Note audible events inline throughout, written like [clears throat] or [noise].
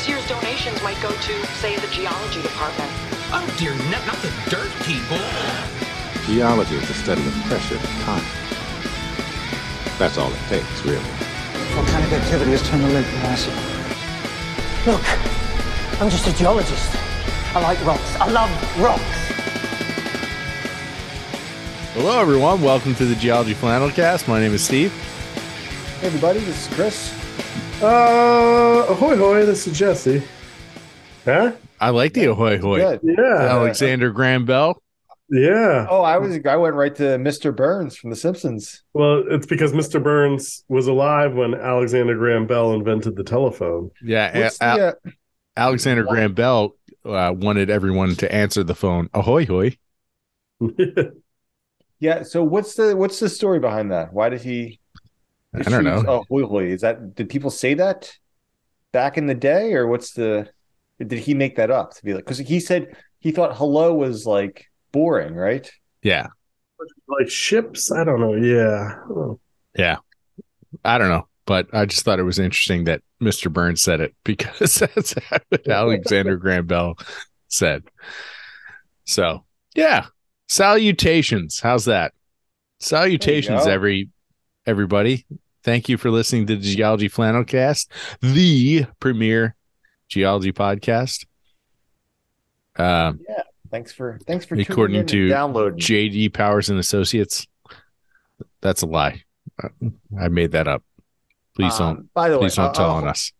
this year's donations might go to, say, the geology department. Oh dear, not, not the dirt people. Geology is the study of pressure and time. That's all it takes, really. Volcanic activity has turned the lake massive. Look, I'm just a geologist. I like rocks. I love rocks. Hello, everyone. Welcome to the Geology Flannel Cast. My name is Steve. Hey everybody, this is Chris. Uh, ahoy hoy, this is Jesse. Huh? I like the ahoy hoy. Yeah. Alexander Graham Bell. Yeah. Oh, I was I went right to Mr. Burns from The Simpsons. Well, it's because Mr. Burns was alive when Alexander Graham Bell invented the telephone. Yeah, What's A- the, uh, Alexander Graham Bell uh, wanted everyone to answer the phone. Ahoy hoy. [laughs] yeah, so what's the what's the story behind that? Why did he I don't know. Oh, hoy hoy. Is that did people say that back in the day or what's the did he make that up to be like cuz he said he thought hello was like boring, right? Yeah, like ships? I don't know. Yeah. Oh. yeah. I don't know, but I just thought it was interesting that Mr. Burns said it [laughs] because that's what [laughs] Alexander Graham Bell said. So, yeah. Salutations. How's that? Salutations, every everybody. Thank you for listening to the Geology Flannel Cast, the premier geology podcast. Uh, Thanks for thanks for tuning According in to downloading. JD Powers and Associates. That's a lie. Uh, I made that up. Please don't. Um, by the way, Please don't uh, tell uh, on us.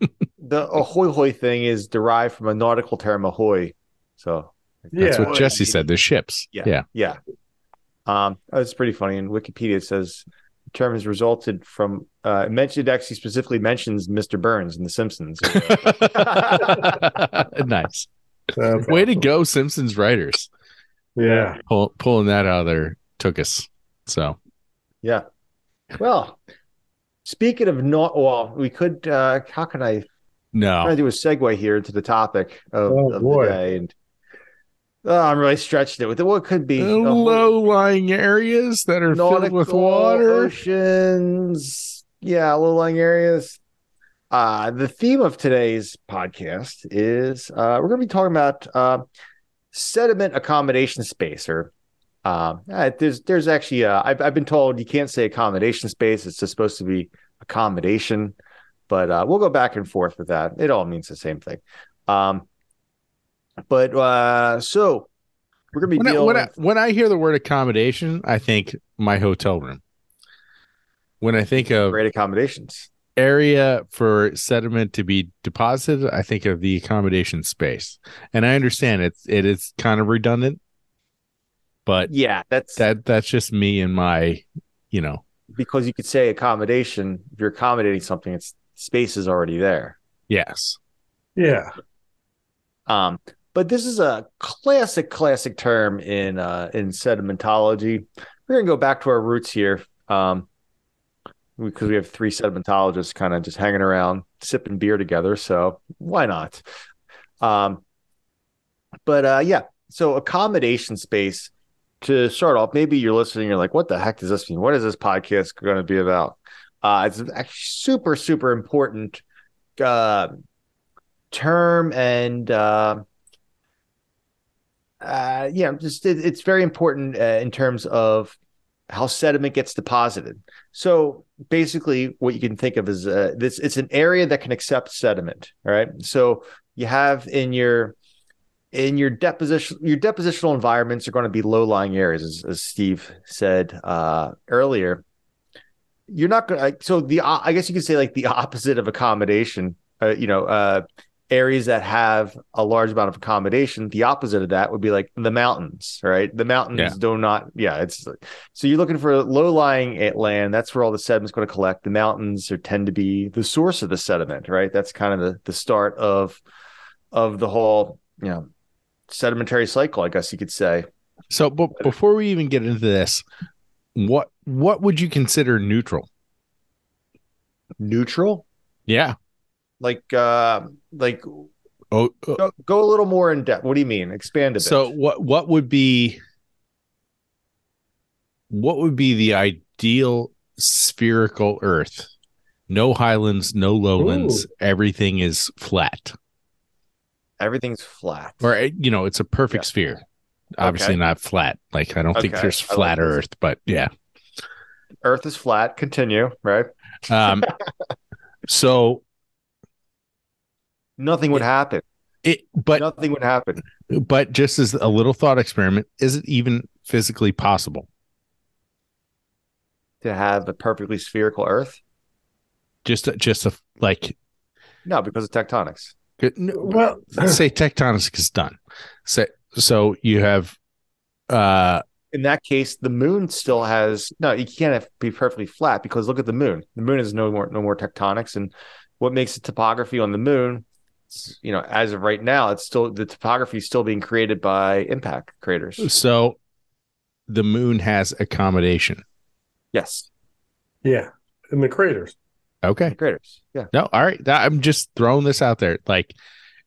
[laughs] the ahoy hoy thing is derived from a nautical term ahoy. So That's Yeah. what Jesse said. The ships. Yeah. Yeah. Yeah. Um, it's pretty funny. In Wikipedia, it says the term has resulted from uh, it mentioned actually specifically mentions Mr. Burns in The Simpsons. [laughs] [laughs] nice. That's Way to go, Simpsons writers. Yeah. Pull, pulling that out of their took us. So yeah. Well, speaking of not, well, we could. Uh, how can I try to no. do a segue here to the topic of, Oh, of boy. the day? And oh, I'm really stretching it with it. What could be Low lying areas that are filled with water. oceans, yeah, low-lying areas. Uh, the theme of today's podcast is uh, we're going to be talking about uh, sediment accommodation space, or um, uh, there's there's actually uh, I've I've been told you can't say accommodation space; it's just supposed to be accommodation. But uh, we'll go back and forth with that. It all means the same thing. Um, but uh, so we're going to be When I, dealing when, I, when I hear the word accommodation, I think my hotel room. When I think of great accommodations. area for sediment to be deposited, I think of the accommodation space. And I understand it's it is kind of redundant, but Yeah, that's that that's just me and my, you know, because you could say accommodation. If you're accommodating something, it's space is already there. yes. Yeah. Um, but this is a classic, classic term in uh, in sedimentology. We're gonna go back to our roots here, um, because we have three sedimentologists kind of just hanging around, sipping beer together. So why not? Um, but uh, yeah, so accommodation space. To start off, maybe you're listening. You're like, "What the heck does this mean? What is this podcast going to be about?" Uh, it's actually super, super important uh, term and uh, uh, yeah, just it, it's very important uh, in terms of how sediment gets deposited. So basically, what you can think of is uh, this: it's an area that can accept sediment. All right, so you have in your in your deposition your depositional environments are going to be low lying areas, as, as Steve said uh, earlier. You're not going to so the I guess you could say like the [laughs] opposite of accommodation. Uh, you know, uh, areas that have a large amount of accommodation. The opposite of that would be like the mountains, right? The mountains Yeah. do not, yeah. It's so you're looking for low lying land. That's where all the sediment's going to collect. The mountains are tend to be the source of the sediment, right? That's kind of the the start of of the whole, you know, sedimentary cycle, I guess you could say. So, but before we even get into this, what what would you consider neutral? Neutral, Yeah. Like uh, like Oh, uh, go, go a little more in depth. What do you mean? Expand a bit. so what what would be what would be the ideal spherical Earth No highlands, no lowlands. Everything is flat. Everything's flat. Or uh, you know, it's a perfect Yeah. sphere. Obviously Okay. not flat. Like I don't think there's like flat this. earth, but yeah. Earth is flat. Continue. Right. Um [laughs] so Nothing would happen. it but Nothing would happen. but just as a little thought experiment, is it even physically possible? to have a perfectly spherical Earth? Just just a like No, because of tectonics. Well, let's [laughs] say tectonics is done. So so you have uh In that case, the moon still has no. You can't have, be perfectly flat because look at the moon. The moon has no more no more tectonics, and what makes the topography on the moon? It's, You know, as of right now, it's still the topography is still being created by impact craters. so the moon has accommodation. Yes, yeah, in the craters. Okay. craters. Yeah, No, all right. I'm just throwing this out there. Like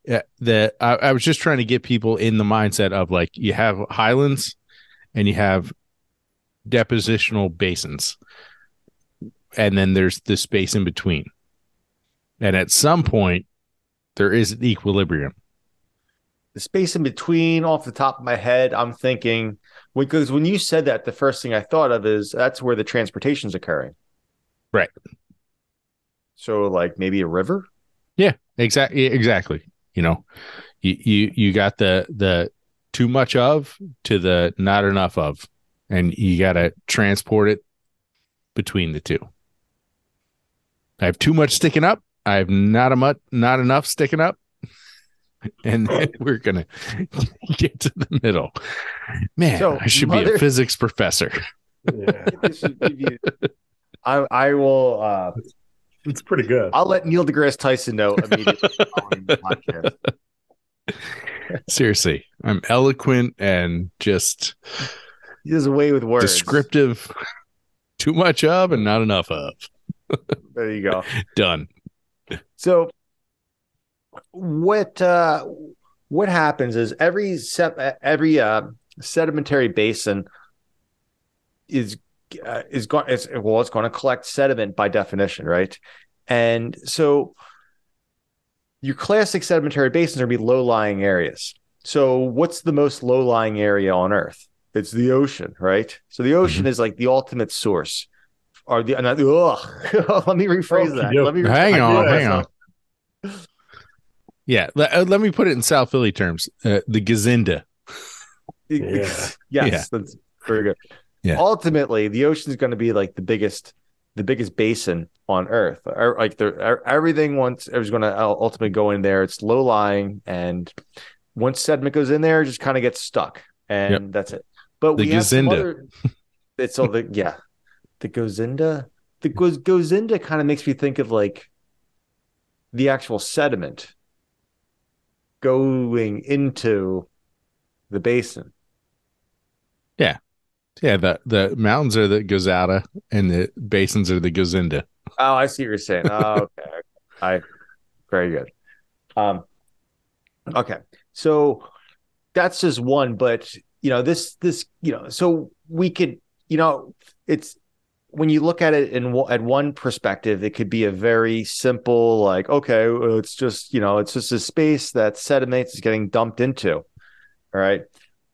uh, the I, I was just trying to get people in the mindset of like you have highlands and you have depositional basins. And then there's the space in between. And at some point there is an equilibrium. the space in between. Off the top of my head, I'm thinking because when you said that, the first thing I thought of is that's where the transportation's occurring. Right. So, like maybe a river. Yeah. Exactly exactly. You know, you you you got the the too much of to the not enough of and you got to transport it between the two. I have too much sticking up. I have not a much not enough sticking up. [laughs] And then [laughs] we're gonna [laughs] get to the middle. Man, So, I should be a physics professor. Yeah, This should give you- I I will. uh it's pretty good. I'll let Neil deGrasse Tyson know immediately following the podcast. Seriously, I'm eloquent and just He does away with words. descriptive. Too much of and not enough of. There you go. Done. So what uh what happens is every set every uh sedimentary basin is uh, is going well it's going to collect sediment by definition, right? And so your classic sedimentary basins are going to be low-lying areas. So what's the most low-lying area on earth? It's the ocean, right? So the ocean is like the ultimate source. Or the not, ugh. [laughs] let me rephrase that. Let me Hang on, hang myself. on. Yeah, let, uh, let me put it in South Philly terms. Uh, the Gazinda. Yeah. [laughs] yes, Yeah. that's very good. Yeah. Ultimately, the ocean is going to be like the biggest, the biggest basin on Earth. Like the everything once is going to ultimately go in there. It's low lying, and once sediment goes in there, it just kind of gets stuck, and that's it. But The we have some Gazinda. other. It's all the yeah, the Gozinda. The Goz, Gozinda kind of makes me think of like the actual sediment going into the basin. Yeah, Yeah, the, the mountains are the Gozada and the basins are the Gozinda. Oh, I see what you're saying. Oh, okay. [laughs] I very good. Um okay. So that's just one, but you know, this this, you know, so we could, you know, it's when you look at it in at one perspective, it could be a very simple, like, okay, it's just, you know, it's just a space that sediments is getting dumped into. All right.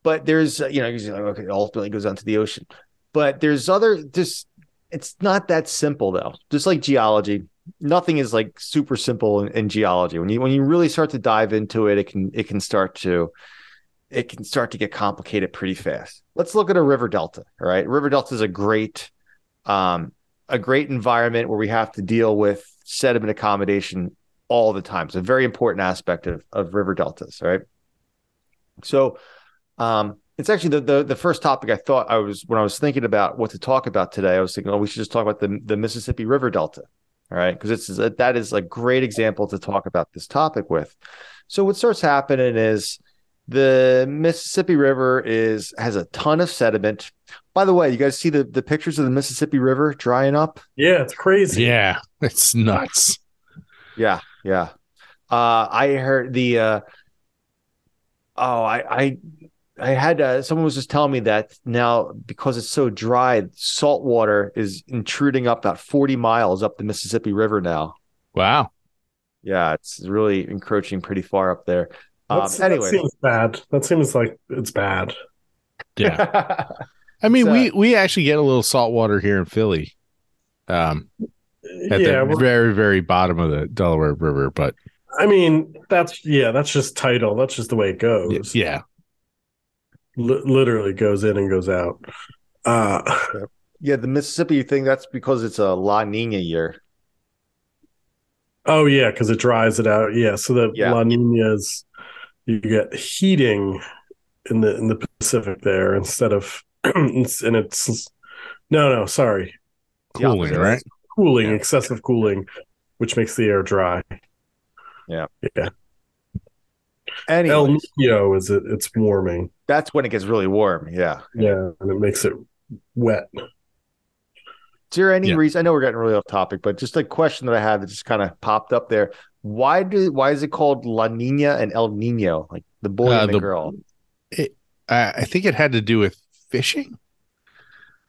But there's, uh, you know, like, okay, ultimately goes onto the ocean. But there's other, just, it's not that simple though. Just like geology, nothing is like super simple in, in geology. When you when you really start to dive into it, it can it can start to it can start to get complicated pretty fast. Let's look at a river delta. All right, river delta is a great um, a great environment where we have to deal with sediment accommodation all the time. It's a very important aspect of of river deltas. Right. So um, it's actually the, the the first topic I thought I was when I was thinking about what to talk about today. I was thinking, oh, we should just talk about the the Mississippi River Delta, all right? Because it's that is a great example to talk about this topic with. So what starts happening is the Mississippi River is has a ton of sediment. By the way, you guys see the the pictures of the Mississippi River drying up? Yeah, it's crazy. Yeah, it's nuts. Yeah, yeah. Uh, I heard the. Uh, oh, I, I I had uh, someone was just telling me that now because it's so dry, salt water is intruding up about 40 miles up the Mississippi River now. Wow. Yeah, it's really encroaching pretty far up there. Um, anyway, that seems bad. That seems like it's bad. Yeah. [laughs] I mean, So- we we actually get a little salt water here in Philly. Um at yeah, the very, very bottom of the Delaware River, but I mean that's yeah, that's just tidal. That's just the way it goes. yeah. Li- literally goes in and goes out. Uh, yeah, the Mississippi thing, that's because it's a La Nina year. oh yeah, because it dries it out. Yeah, so the Yeah. La Nina's you get heating in the in the Pacific there instead of [clears throat] and it's no no sorry Cooling, opposite. right? cooling Yeah. excessive cooling, which makes the air dry. Yeah. yeah. Anyway, El Nino is it? It's warming. that's when it gets really warm. Yeah. Yeah, and it makes it wet. Is there any Yeah. reason? I know we're getting really off topic, but just a question that I had that just kind of popped up there. Why do why is it called La Nina and El Nino, like the boy Uh, and the, the- girl? I, I think it had to do with fishing.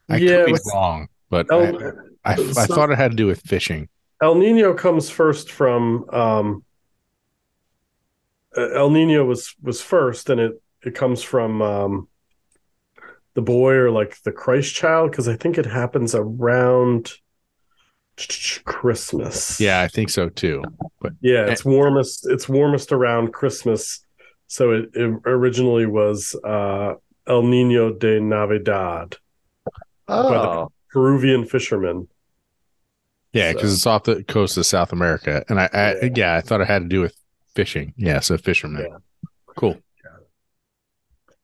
I Yeah, could be it's- wrong, but El, I, I, I thought it had to do with fishing. El Nino comes first from um, uh, El Nino was was first, and it it comes from um, the boy or like the Christ child because I think it happens around Christmas. Yeah, I think so too. But yeah, it's warmest. It's warmest around Christmas. So it, it originally was uh, El Nino de Navidad, Oh, Peruvian fishermen. yeah, So- because it's off the coast of South America, and I, I Yeah. yeah. I thought it had to do with fishing. Yeah, so fishermen. Yeah. Cool.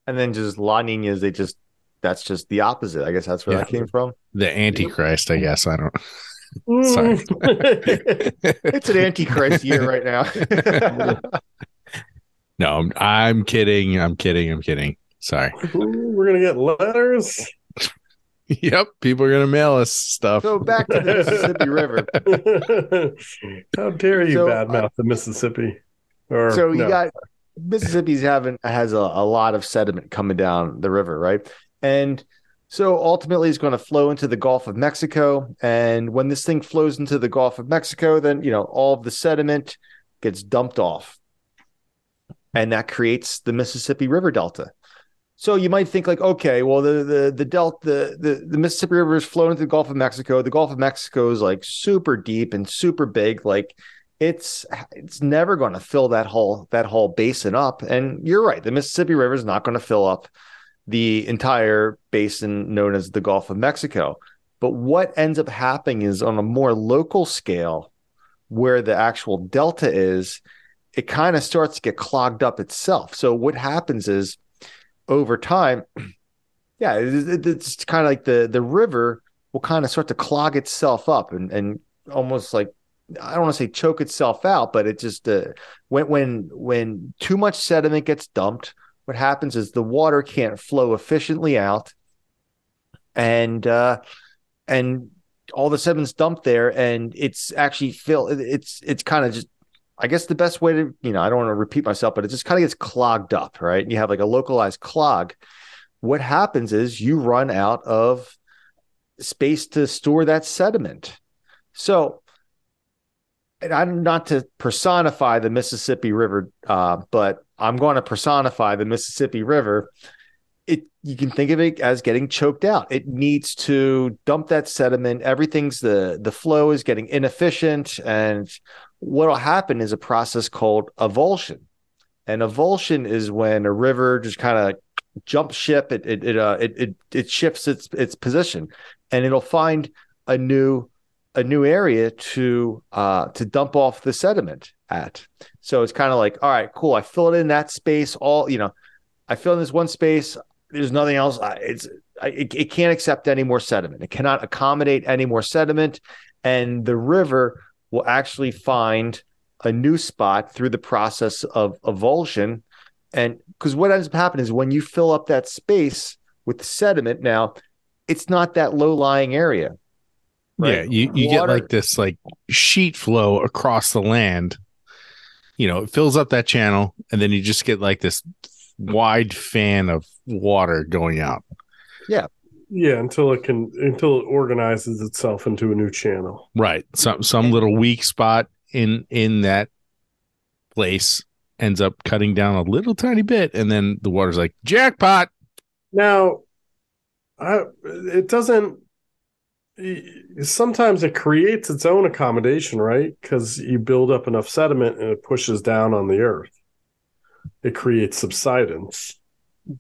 and then just La Ninas, they just that's just the opposite. I guess that's where that came from. The Antichrist, I guess. I don't. Mm. [laughs] It's an antichrist year right now. [laughs] no, I'm, I'm kidding. I'm kidding. I'm kidding. Sorry. Ooh, We're gonna get letters. [laughs] yep, people are gonna mail us stuff. so back to the Mississippi River. How dare you So, uh, badmouth the Mississippi? Or So you no. got Mississippi's having has a, a lot of sediment coming down the river, right? And so ultimately it's going to flow into the Gulf of Mexico. And when this thing flows into the Gulf of Mexico, then you know all of the sediment gets dumped off. And that creates the Mississippi River Delta. So you might think like, okay, well, the the the delta the, the the Mississippi River is flowing into the Gulf of Mexico. The Gulf of Mexico is like super deep and super big. Like it's it's never going to fill that whole that whole basin up. And you're right, the Mississippi River is not going to fill up the entire basin known as the Gulf of Mexico. But what ends up happening is on a more local scale, where the actual delta is, it kind of starts to get clogged up itself. So what happens is over time, [clears throat] yeah, it- it- it's kind of like the the river will kind of start to clog itself up and and almost like I don't want to say choke itself out, but it just uh, when when when too much sediment gets dumped, what happens is the water can't flow efficiently out, and uh, and all the sediment's dumped there, and it's actually fill. It's it's kind of just. I guess the best way to, you know, I don't want to repeat myself, but it just kind of gets clogged up, right? and You have like a localized clog. What happens is you run out of space to store that sediment. So, and I'm not to personify the Mississippi River, uh, but I'm going to personify the Mississippi River. It you can think of it as getting choked out. It needs to dump that sediment. Everything's the the flow is getting inefficient, and what will happen is a process called avulsion. And avulsion is when a river just kind of jumps ship. It it it, uh, it it it shifts its its position, and it'll find a new a new area to uh to dump off the sediment at. So it's kind of like, all right, cool. I fill it in that space. All you know, I fill in this one space. There's nothing else. I, it's I, it, it can't accept any more sediment. It cannot accommodate any more sediment, and the river will actually find a new spot through the process of avulsion. And because what ends up happening is when you fill up that space with sediment, now it's not that low lying area. Yeah, right? you, you get like this like sheet flow across the land. You know, it fills up that channel, and then you just get like this wide fan of water going out. Yeah. Yeah, until it can until it organizes itself into a new channel. Right. Some some little weak spot in in that place ends up cutting down a little tiny bit, and then the water's like jackpot. Now, I, it doesn't. Sometimes it creates its own accommodation, right? Because you build up enough sediment and it pushes down on the earth. It creates subsidence.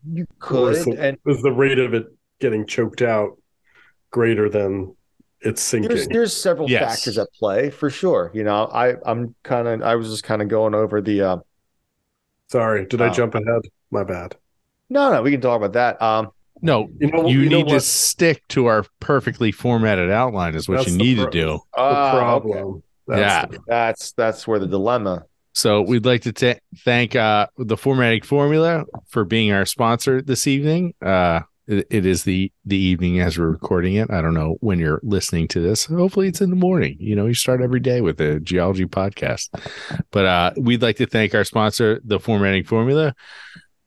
You Or is could, the, and is the rate of it getting choked out greater than it's sinking? there's there's several Yes. factors at play for sure. You know, I I'm kind of I was just kind of going over the. uh Sorry, did I Oh. jump ahead? My bad. No, no, we can talk about that. Um, No, You know, you, you need to stick to our perfectly formatted outline. Is what That's you need pro- to do. The ah, okay. problem. That's Yeah. the- That's that's where the dilemma. So we'd like to ta- thank uh, the Formatting Formula for being our sponsor this evening. Uh, it, it is the the evening as we're recording it. I don't know when you're listening to this. Hopefully, it's in the morning. You know, you start every day with a geology podcast. But uh, we'd like to thank our sponsor, the Formatting Formula.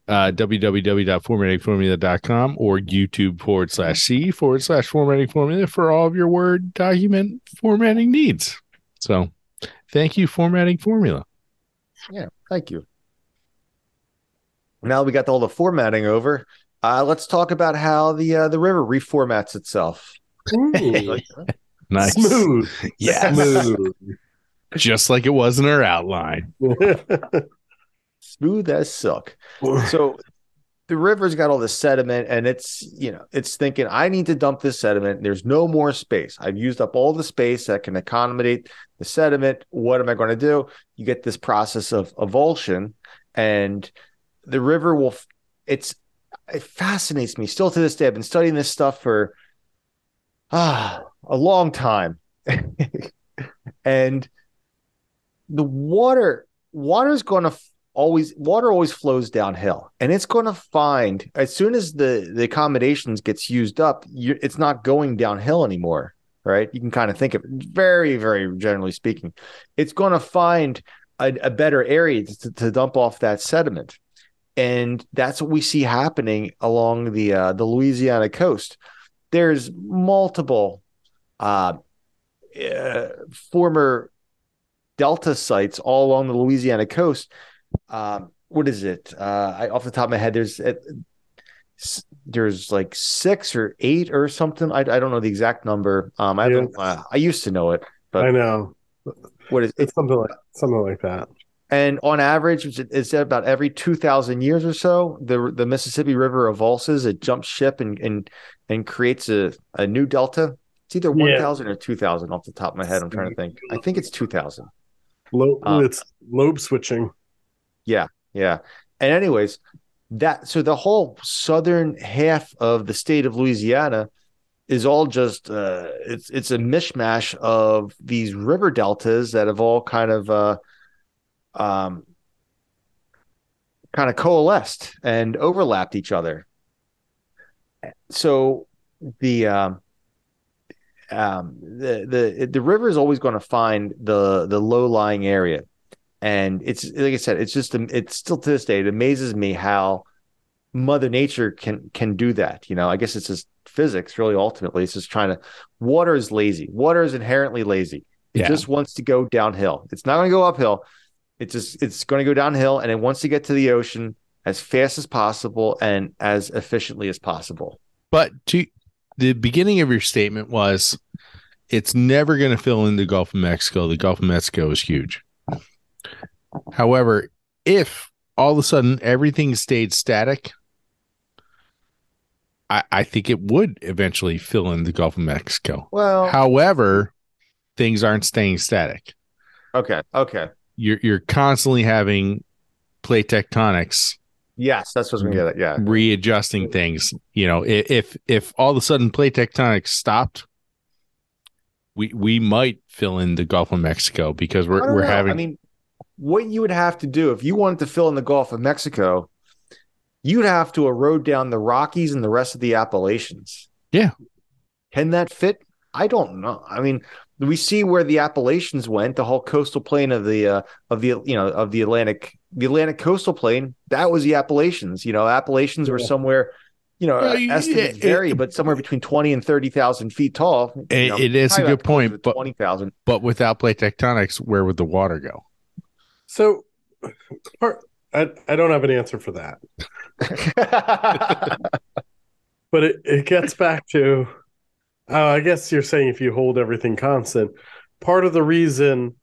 Uh, www.formattingformula.com or YouTube forward slash C forward slash formatting formula for all of your Word document formatting needs. So, thank you, Formatting Formula. Yeah, thank you. Now we got all the formatting over. Uh, let's talk about how the uh, the river reformats itself. [laughs] Nice. smooth. Yes. Smooth. Just like it was in our outline. [laughs] Smooth as silk. So the river's got all this sediment and it's, you know, it's thinking, I need to dump this sediment. There's no more space. I've used up all the space that can accommodate the sediment. What am I going to do? You get this process of avulsion and the river will, it's, it fascinates me still to this day. I've been studying this stuff for ah, a long time. [laughs] and the water, water is going to always water always flows downhill and it's going to find as soon as the the accommodations gets used up you, it's not going downhill anymore right? You can kind of think of it very very generally speaking. It's going to find a, a better area to, to dump off that sediment. And that's what we see happening along the uh, the louisiana coast. There's multiple uh, uh, former delta sites all along the louisiana coast um, what is it? Uh, I, off the top of my head, there's uh, there's like six or eight or something. I, I don't know the exact number. Um, I Yeah. uh, I used to know it, but I know. what is it? It's something like something like that. And on average, it's, about every two thousand years or so, the the Mississippi River avulses. It jumps ship and and and creates a, a new delta. It's either Yeah. one thousand or two thousand off the top of my head. I'm trying to think. I think it's two thousand. Lo- Um, it's lobe switching. Yeah. Yeah. And anyways, that so the whole southern half of the state of Louisiana is all just uh it's it's a mishmash of these river deltas that have all kind of uh um kind of coalesced and overlapped each other. So the um um the the the river is always going to find the the low lying area and it's like I said, it's just it's still to this day it amazes me how Mother Nature can can do that. You know, I guess it's just physics. Really, ultimately, it's just trying to. Water is lazy. Water is inherently lazy. It Yeah. just wants to go downhill. It's not going to go uphill. It's just it's going to go downhill, and it wants to get to the ocean as fast as possible and as efficiently as possible. But to the beginning of your statement was it's never going to fill in the Gulf of Mexico. The Gulf of Mexico is huge. However, if all of a sudden everything stayed static, I, I think it would eventually fill in the Gulf of Mexico. Well, However, things aren't staying static. okay, okay, You're you're constantly having plate tectonics yes, that's what's going to get it. Yeah, readjusting things. You know, if if all of a sudden plate tectonics stopped, we we might fill in the Gulf of Mexico because we're we're know. having I mean, what you would have to do if you wanted to fill in the Gulf of Mexico, you'd have to erode down the Rockies and the rest of the Appalachians. Yeah. Can that fit? I don't know. I mean, we see where the Appalachians went, the whole coastal plain of the uh, of the you know of the Atlantic, the Atlantic coastal plain. That was the Appalachians. You know, Appalachians were somewhere. You know, Well, you- estimates it- vary, but somewhere between twenty and thirty thousand feet tall. It- know, it is a good point, but- twenty thousand. But without plate tectonics, where would the water go? So, part, I I don't have an answer for that, [laughs] but it, it gets back to, uh, I guess you're saying if you hold everything constant, part of the reason,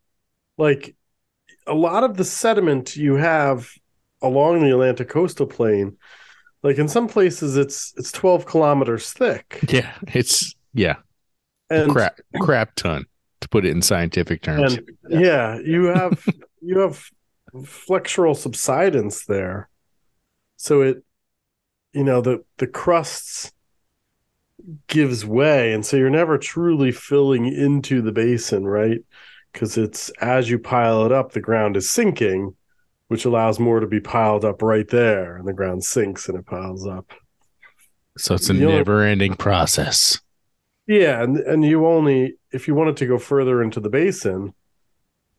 like a lot of the sediment you have along the Atlantic coastal plain, like in some places it's it's 12 kilometers thick, Yeah, it's yeah, and crap, crap ton to put it in scientific terms. and yeah, you have you have flexural subsidence there, so it, you know, the the crusts gives way, and so you're never truly filling into the basin, right? Because it's as you pile it up, the ground is sinking, which allows more to be piled up right there, and the ground sinks and it piles up. so it's a you never-ending process. Yeah, and and you only if you wanted to go further into the basin,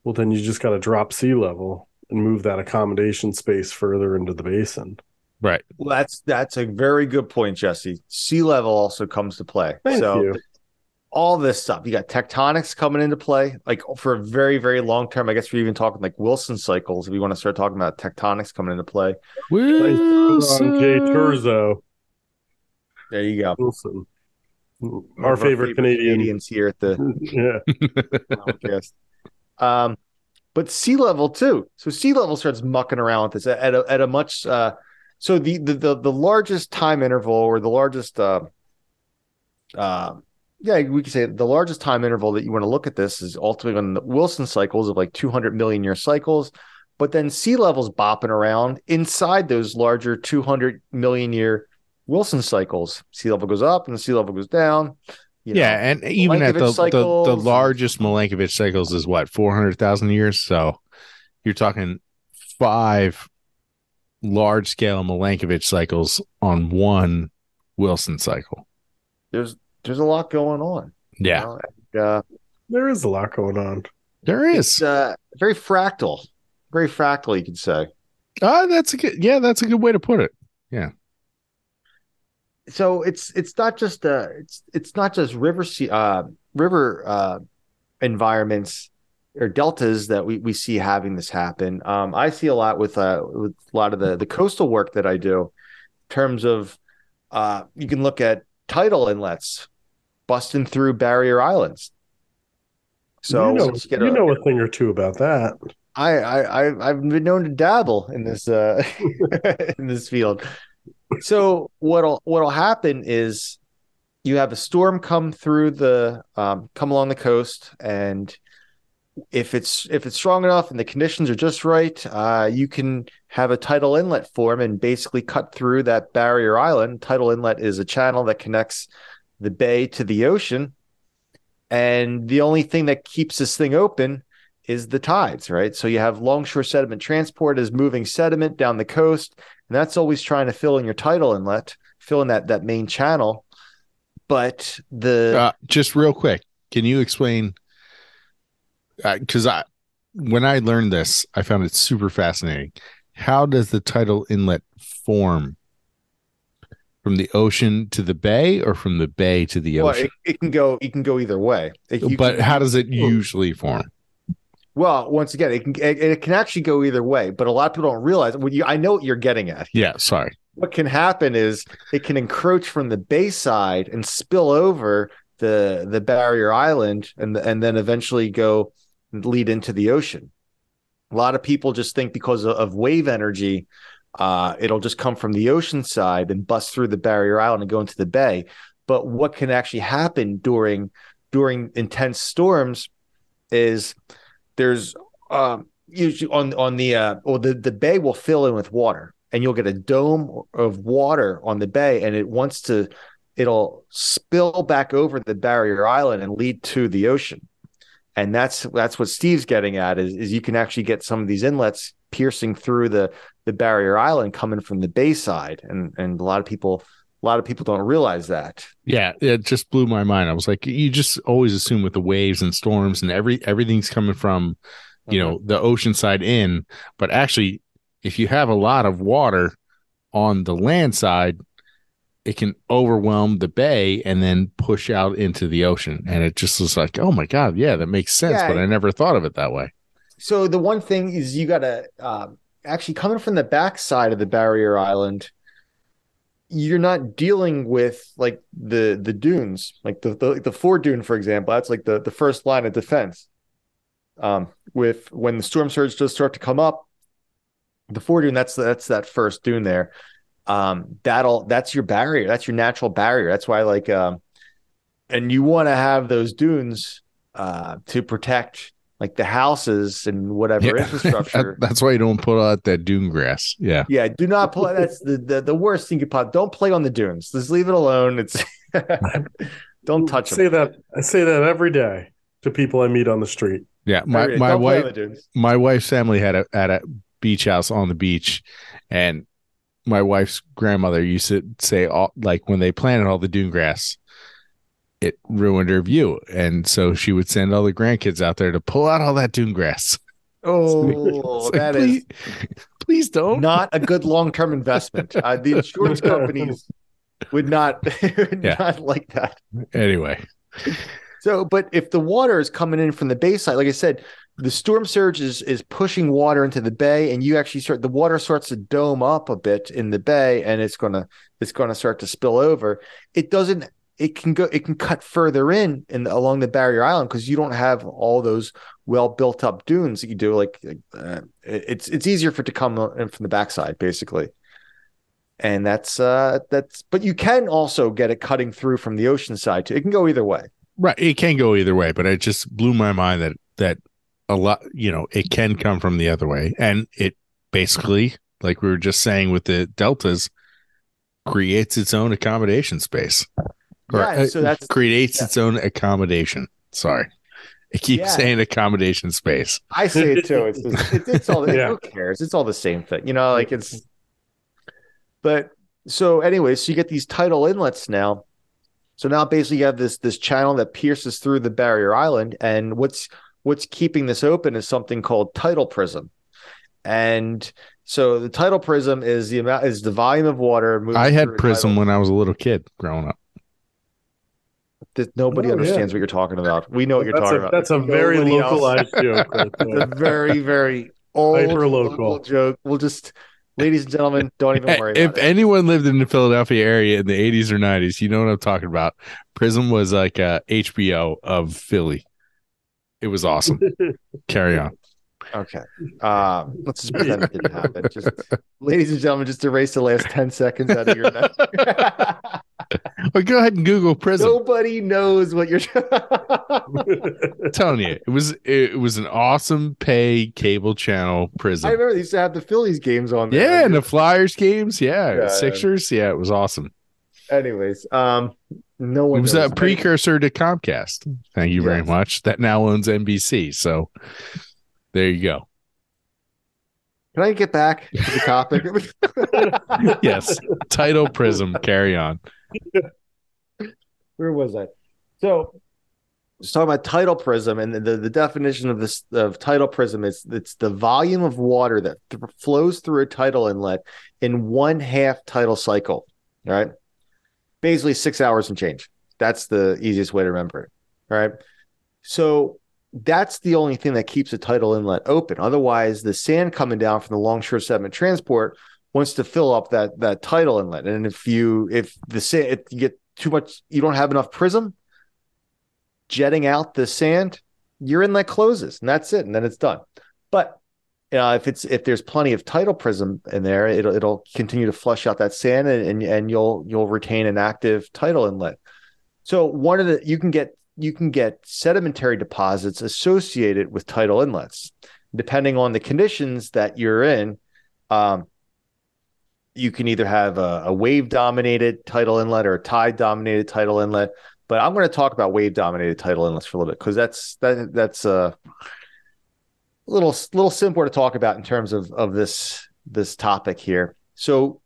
well then you just got to drop sea level and move that accommodation space further into the basin. Right. Well, that's that's a very good point, Jesse. Sea level also comes to play. Thank so you. all this stuff, you got tectonics coming into play, like for a very, very long term. I guess we're even talking like Wilson cycles. If we want to start talking about tectonics coming into play, On J. Tuzo there you go. Wilson, One our of favorite, Canadian. Canadians here at the [laughs] yeah, podcast. Um, but sea level too. So sea level starts mucking around with this at a, at a much. Uh, so the, the the the largest time interval or the largest. Uh, uh, yeah, we could say the largest time interval that you want to look at this is ultimately on the Wilson cycles of like 200 million year cycles. But then sea levels bopping around inside those larger 200 million year Wilson cycles. Sea level goes up and the sea level goes down. You know. yeah, and even at the, Milankovitch the the largest Milankovitch cycles is what four hundred thousand years. So you're talking five large scale Milankovitch cycles on one Wilson cycle. there's there's a lot going on. you Yeah, know, and, uh, there is a lot going on. There is it's uh, very fractal, very fractal, you could say. Oh, that's a good. Yeah, that's a good way to put it. So it's it's not just uh it's it's not just river sea uh river uh environments or deltas that we, we see having this happen. Um, I see a lot with uh with a lot of the the coastal work that I do, in terms of uh you can look at tidal inlets busting through barrier islands. So you know, once you a- know a thing or two about that. I, I I- I've been known to dabble in this uh [laughs] in this field. So what'll what'll happen is you have a storm come through the um, come along the coast, and if it's if it's strong enough and the conditions are just right, uh, you can have a tidal inlet form and basically cut through that barrier island. Tidal inlet is a channel that connects the bay to the ocean, and the only thing that keeps this thing open is the tides, right? So you have longshore sediment transport is moving sediment down the coast, and that's always trying to fill in your tidal inlet, fill in that that main channel. But the Uh, just real quick, can you explain? Because I, when I learned this, I found it super fascinating. How does the tidal inlet form from the ocean to the bay, or from the bay to the well, ocean? it, it can go it can go either way. It- but can- how does it usually form? Well, once again, it can it, it can actually go either way. But a lot of people don't realize. You, I know what you're getting at. Yeah, sorry. What can happen is it can encroach from the bay side and spill over the the barrier island, and and then eventually go lead into the ocean. A lot of people just think because of, of wave energy, uh, it'll just come from the ocean side and bust through the barrier island and go into the bay. But what can actually happen during during intense storms is there's um, usually on on the uh, or the the bay will fill in with water, and you'll get a dome of water on the bay, and it wants to it'll spill back over the barrier island and lead to the ocean. And that's that's what Steve's getting at is, is you can actually get some of these inlets piercing through the the barrier island coming from the bay side and and a lot of people A lot of people don't realize that. Yeah, it just blew my mind. I was like, you just always assume with the waves and storms and every everything's coming from, you know, the ocean side in, but actually, if you have a lot of water on the land side, it can overwhelm the bay and then push out into the ocean. And it just was like, oh my god, yeah, that makes sense. Yeah. But I never thought of it that way. So the one thing is you got to um, actually coming from the back side of the barrier island. You're not dealing with like the the dunes, like the the, the fore dune, for example. That's like the the first line of defense. Um, with when the storm surge does start to come up, the fore dune that's that's that first dune there. Um, that'll that's your barrier. That's your natural barrier. That's why like um, and you want to have those dunes uh to protect like the houses and whatever Yeah. [laughs] infrastructure. That- that's why you don't put out that dune grass. Yeah. yeah, do not play. That's the, the the worst thing you could pop. Don't play on the dunes. Just leave it alone. It's [laughs] don't touch it. say them. that I say that every day to people I meet on the street. Yeah. My Don't my wife my wife's family had a had a beach house on the beach and my wife's grandmother used to say all like when they planted all the dune grass it ruined her view and so she would send all the grandkids out there to pull out all that dune grass [laughs] Oh, It's like, that is please, please don't not a good long term investment. Uh, the insurance [laughs] companies would not [laughs] would Yeah. not like that. anyway So, but if the water is coming in from the bay side, like I said, the storm surge is is pushing water into the bay, and you actually start the water starts to dome up a bit in the bay, and it's gonna it's gonna start to spill over. It doesn't. It can go. It can cut further in and along the barrier island because you don't have all those well built up dunes that you do. Like uh, it's it's easier for it to come in from the backside, basically. And that's uh that's but you can also get it cutting through from the ocean side too. It can go either way. right it can go either way but it just blew my mind that that a lot you know it can come from the other way and it basically like we were just saying with the deltas creates its own accommodation space Or, Yeah, uh, so that creates yeah. its own accommodation sorry i keep Yeah. saying accommodation space I say it too. It's it's, it's all [laughs] Yeah. who cares? It's all the same thing, you know. Like it's. But so anyway, so you get these tidal inlets now. So now basically you have this this channel that pierces through the barrier island, and what's what's keeping this open is something called tidal prism, and so the tidal prism is the amount is the volume of water. moving i had prism when i was a little kid growing up that nobody Oh, yeah. understands what you're talking about. We know what you're that's talking a, about. that's a very Nobody else- localized joke. [laughs] Right It's a very, very old Hyper-local. joke. We'll just, ladies and gentlemen, don't even worry if about it. anyone lived in the philadelphia area in the 80s or 90s you know what i'm talking about prism was like a hbo of philly it was awesome [laughs] carry on Okay. Uh, let's just pretend it didn't happen. Just, [laughs] ladies and gentlemen, just erase the last 10 seconds out of your night. [laughs] Well, go ahead and Google Prism. Nobody knows what you're. [laughs] Telling you, it was it was an awesome pay cable channel prism. I remember they used to have the Phillies games on there. Yeah, and the Flyers games, yeah, Yeah. Sixers, yeah, it was awesome. Anyways, um, no one It was a precursor to Comcast. Thank you very much. That now owns NBC. So there you go. Can I get back to the topic? [laughs] Yes, tidal Prism. Carry on. [laughs] where was I? So, just talking about tidal prism, and the, the definition of this of tidal prism is it's the volume of water that th- flows through a tidal inlet in one half tidal cycle. All right, basically six hours and change. That's the easiest way to remember it. All right, so that's the only thing that keeps a tidal inlet open. Otherwise, the sand coming down from the longshore sediment transport wants to fill up that that tidal inlet, and if you if the sand if you get too much, you don't have enough prism jetting out the sand, your inlet closes, and that's it, and then it's done. But uh, if it's if there's plenty of tidal prism in there, it'll it'll continue to flush out that sand, and and, and you'll you'll retain an active tidal inlet. So one of the you can get you can get sedimentary deposits associated with tidal inlets, depending on the conditions that you're in. Um, you can either have a, a wave dominated tidal inlet or a tide dominated tidal inlet. But I'm going to talk about wave dominated tidal inlets for a little bit because that's that that's a little little simpler to talk about in terms of of this this topic here. So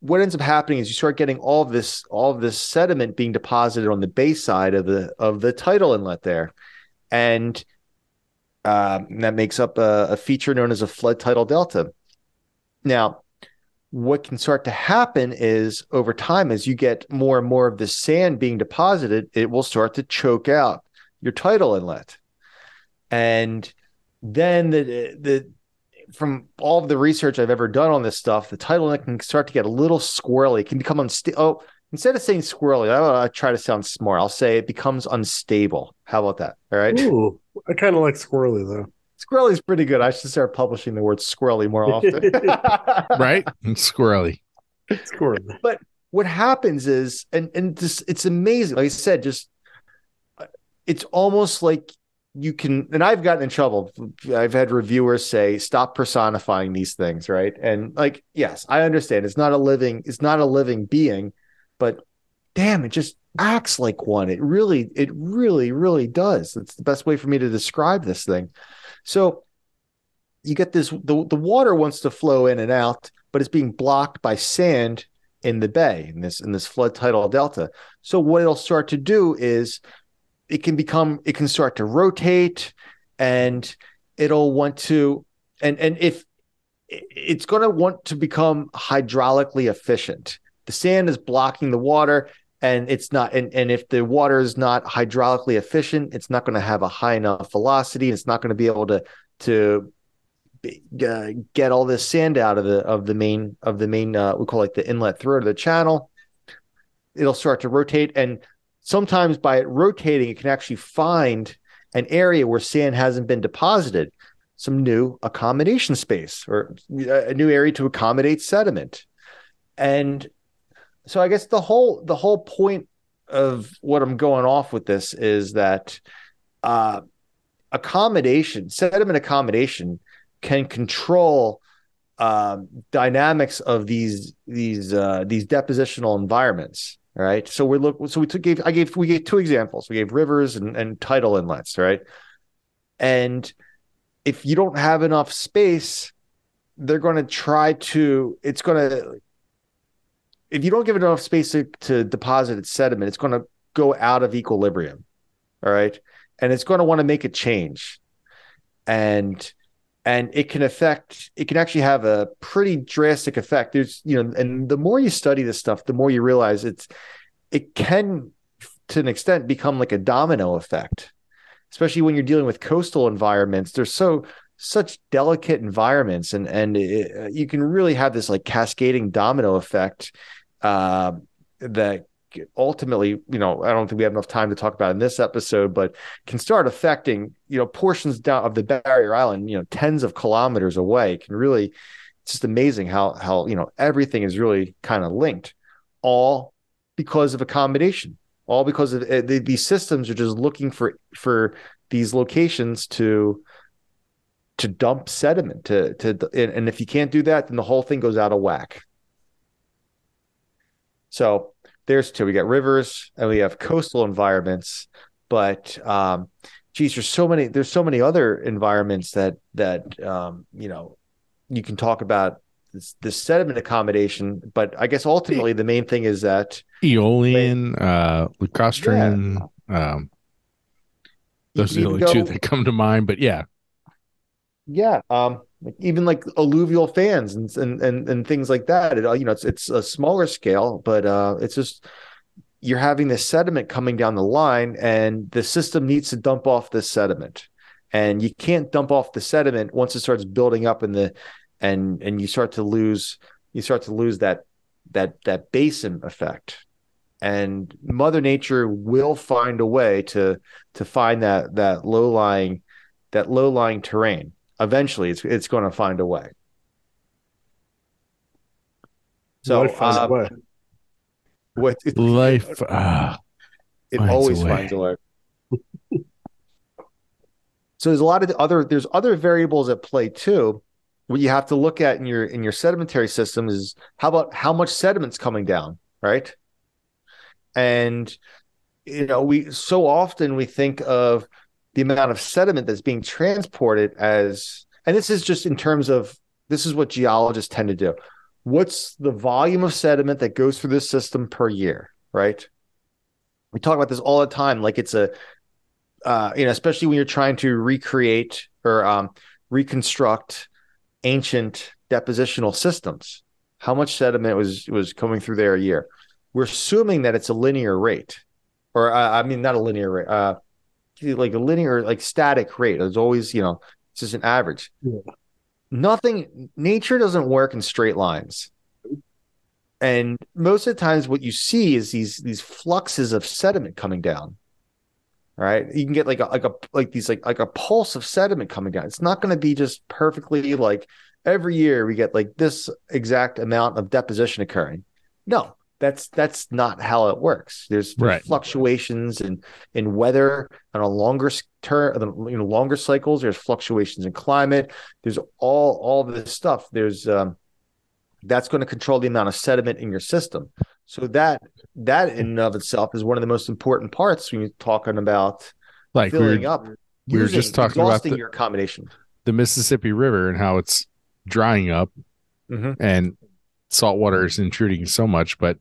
what ends up happening is you start getting all of this all of this sediment being deposited on the base side of the of the tidal inlet there, and uh, that makes up a, a feature known as a flood tidal delta. Now, what can start to happen is over time, as you get more and more of the sand being deposited, it will start to choke out your tidal inlet, and then the the from all of the research I've ever done on this stuff, the tidal inlet can start to get a little squirrely. It can become unstable. Oh, instead of saying squirrely, I, I try to sound smart. I'll say it becomes unstable. How about that? All right. Ooh, I kind of like squirrely though. Squirrely is pretty good. I should start publishing the word squirrely more often. [laughs] right? And squirrely. Squirrely. But what happens is, and and just it's amazing. Like I said, just uh, it's almost like you can and i've gotten in trouble i've had reviewers say stop personifying these things right and like yes i understand it's not a living it's not a living being but damn it just acts like one it really it really really does it's the best way for me to describe this thing so you get this the, the water wants to flow in and out but it's being blocked by sand in the bay in this in this flood tidal delta. So what it'll start to do is it can become it can start to rotate and it'll want to and and if it's going to want to become hydraulically efficient. The sand is blocking the water and it's not and, and if the water is not hydraulically efficient it's not going to have a high enough velocity. It's not going to be able to to uh, get all this sand out of the of the main of the main uh, we call it the inlet throat of the channel. It'll start to rotate and sometimes by it rotating, it can actually find an area where sand hasn't been deposited, some new accommodation space or a new area to accommodate sediment. And so I guess the whole the whole point of what I'm going off with this is that uh, accommodation, sediment accommodation, can control um, dynamics of these these uh, these depositional environments right? So we look. So we took gave I gave we gave two examples. We gave rivers and, and tidal inlets, right? And if you don't have enough space, they're going to try to. It's going to. If you don't give it enough space to, to deposit its sediment, it's going to go out of equilibrium. All right, and it's going to want to make a change, and and it can affect it can actually have a pretty drastic effect. There's you know and the more you study this stuff the more you realize it's it can to an extent become like a domino effect especially when you're dealing with coastal environments. They're so such delicate environments and and it, you can really have this like cascading domino effect uh, that ultimately, you know, I don't think we have enough time to talk about in this episode, but can start affecting, you know, portions down of the barrier island, you know, tens of kilometers away. Can really, it's just amazing how, how, you know, everything is really kind of linked all because of accommodation, all because of uh, the, these systems are just looking for, for these locations to, to dump sediment to, to, and, and if you can't do that, then the whole thing goes out of whack. So there's two. We got rivers and we have coastal environments, but um, geez, there's so many. There's so many other environments that that um, you know you can talk about this, this sediment accommodation. But I guess ultimately the main thing is that Aeolian, uh, lacustrine. Yeah. Um, those are the only go, two that come to mind. But yeah, yeah. Um, even like alluvial fans and and and, and things like that. It, you know, it's it's a smaller scale, but uh, it's just you're having this sediment coming down the line, and the system needs to dump off this sediment, and you can't dump off the sediment once it starts building up in the and and you start to lose you start to lose that that that basin effect and mother nature will find a way to to find that that low lying that low lying terrain eventually it's it's going to find a way. So life finds um, a way. What it, life uh, it always a finds a way. [laughs] so there's a lot of other there's other variables at play too. What you have to look at in your in your sedimentary system is how about how much sediment's coming down, right? And you know, we so often we think of the amount of sediment that's being transported as and this is just in terms of this is what geologists tend to do what's the volume of sediment that goes through this system per year, right? We talk about this all the time, like it's a, uh, you know, especially when you're trying to recreate or um, reconstruct ancient depositional systems. How much sediment was was coming through there a year? We're assuming that it's a linear rate, or uh, I mean, not a linear rate, uh, like a linear, like static rate. It's always, you know, it's just an average. Yeah. Nothing. Nature doesn't work in straight lines and most of the times what you see is these these fluxes of sediment coming down right you can get like a like a like these like like a pulse of sediment coming down it's not going to be just perfectly like every year we get like this exact amount of deposition occurring no that's that's not how it works there's, there's Right. fluctuations in in weather on a longer term you know longer cycles there's fluctuations in climate there's all all this stuff there's um that's going to control the amount of sediment in your system. So that that in and of itself is one of the most important parts when you're talking about Like we filling were, up. we were just talking about the- your accommodation. the Mississippi River and how it's drying up Mhm. and salt water is intruding so much. But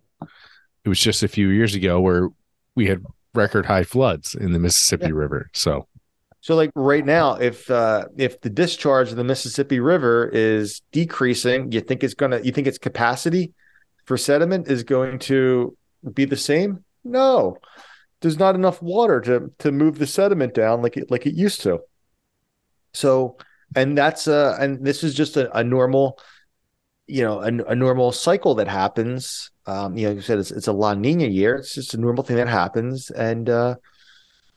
it was just a few years ago where we had record high floods in the Mississippi Yeah. River. So So like right now, if uh, if the discharge of the Mississippi River is decreasing, you think it's gonna you think its capacity for sediment is going to be the same? No. There's not enough water to to move the sediment down like it like it used to. So and that's uh and this is just a, a normal you know a, a normal cycle that happens um you know you said it's, it's a la nina year it's just a normal thing that happens and uh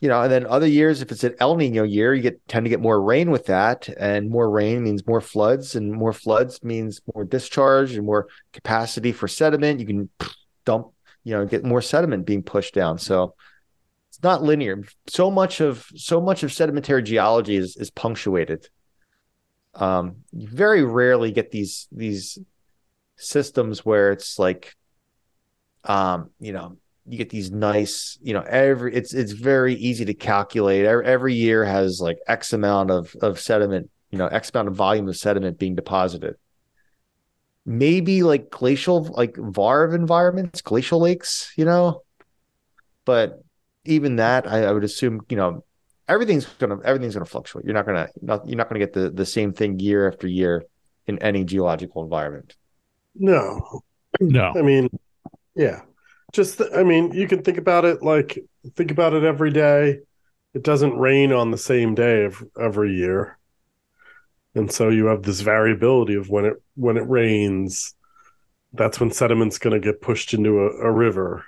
you know, and then other years, if it's an El Nino year, you get tend to get more rain with that, and more rain means more floods, and more floods means more discharge and more capacity for sediment. You can dump, you know, get more sediment being pushed down. So it's not linear. So much of so much of sedimentary geology is is punctuated. Um, you very rarely get these these systems where it's like, um, you know, you get these nice, you know, every it's it's very easy to calculate. Every, every year has like X amount of of sediment, you know, X amount of volume of sediment being deposited. Maybe like glacial, like varve environments, glacial lakes, you know, but even that, I, I would assume, you know, everything's gonna everything's gonna fluctuate. You're not gonna not, you're not gonna get the the same thing year after year in any geological environment. No, no, I mean, yeah. Just, I mean, you can think about it like think about it every day. It doesn't rain on the same day of every year, and so you have this variability of when it when it rains. That's when sediment's going to get pushed into a, a river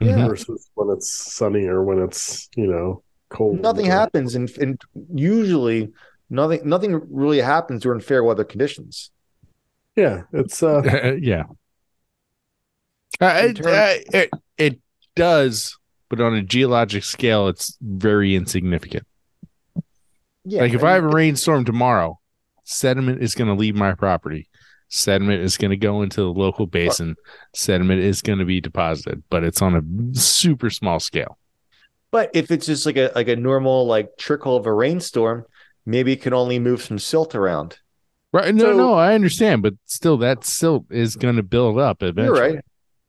Yeah. versus when it's sunny or when it's you know cold. nothing or- happens and, and usually nothing nothing really happens during fair weather conditions Yeah, it's uh, [laughs] yeah. Uh, it, uh, it it does, but on a geologic scale, it's very insignificant. yeah like if and I have a rainstorm tomorrow, sediment is going to leave my property. Sediment is going to go into the local basin. Sediment is going to be deposited, but it's on a super small scale. but if it's just like a like a normal like trickle of a rainstorm maybe it can only move some silt around Right? No, So- no, I understand, but still, that silt is going to build up eventually. you're right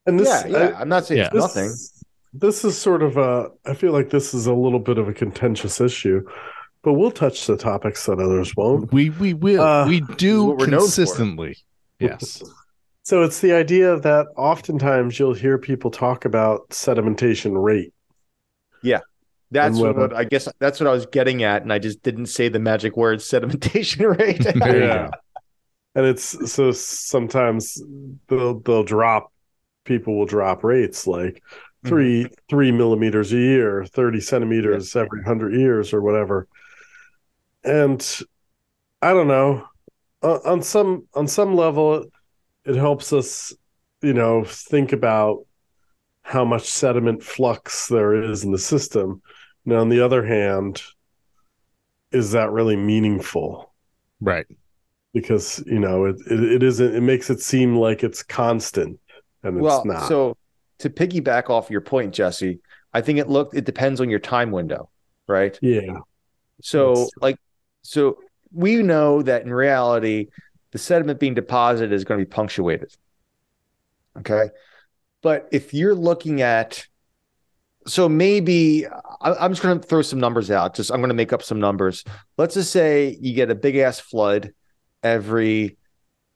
and this yeah yeah I- i'm not saying yeah. it's this, nothing This is sort of a. I feel like this is a little bit of a contentious issue, but we'll touch the topics that others won't. We we will Uh, we do what we're known for. consistently. Yes. [laughs] So it's the idea that oftentimes you'll hear people talk about sedimentation rate. Yeah. That's And what, i guess that's what i was getting at and i just didn't say the magic word [laughs] sedimentation rate Yeah. And it's so sometimes they'll they'll drop people will drop rates like 3 three millimeters a year, thirty centimeters every hundred years or whatever. And I don't know. Uh, on some on some level, it helps us, you know, think about how much sediment flux there is in the system. Now, on the other hand, is that really meaningful? Right. because you know it, it, it isn't it makes it seem like it's constant and it's well not so to piggyback off your point jesse i think it looked it depends on your time window right yeah So, That's- like, so we know that in reality, the sediment being deposited is going to be punctuated. Okay. But if you're looking at, so maybe I, I'm just going to throw some numbers out. Just I'm going to make up some numbers. Let's just say you get a big ass flood every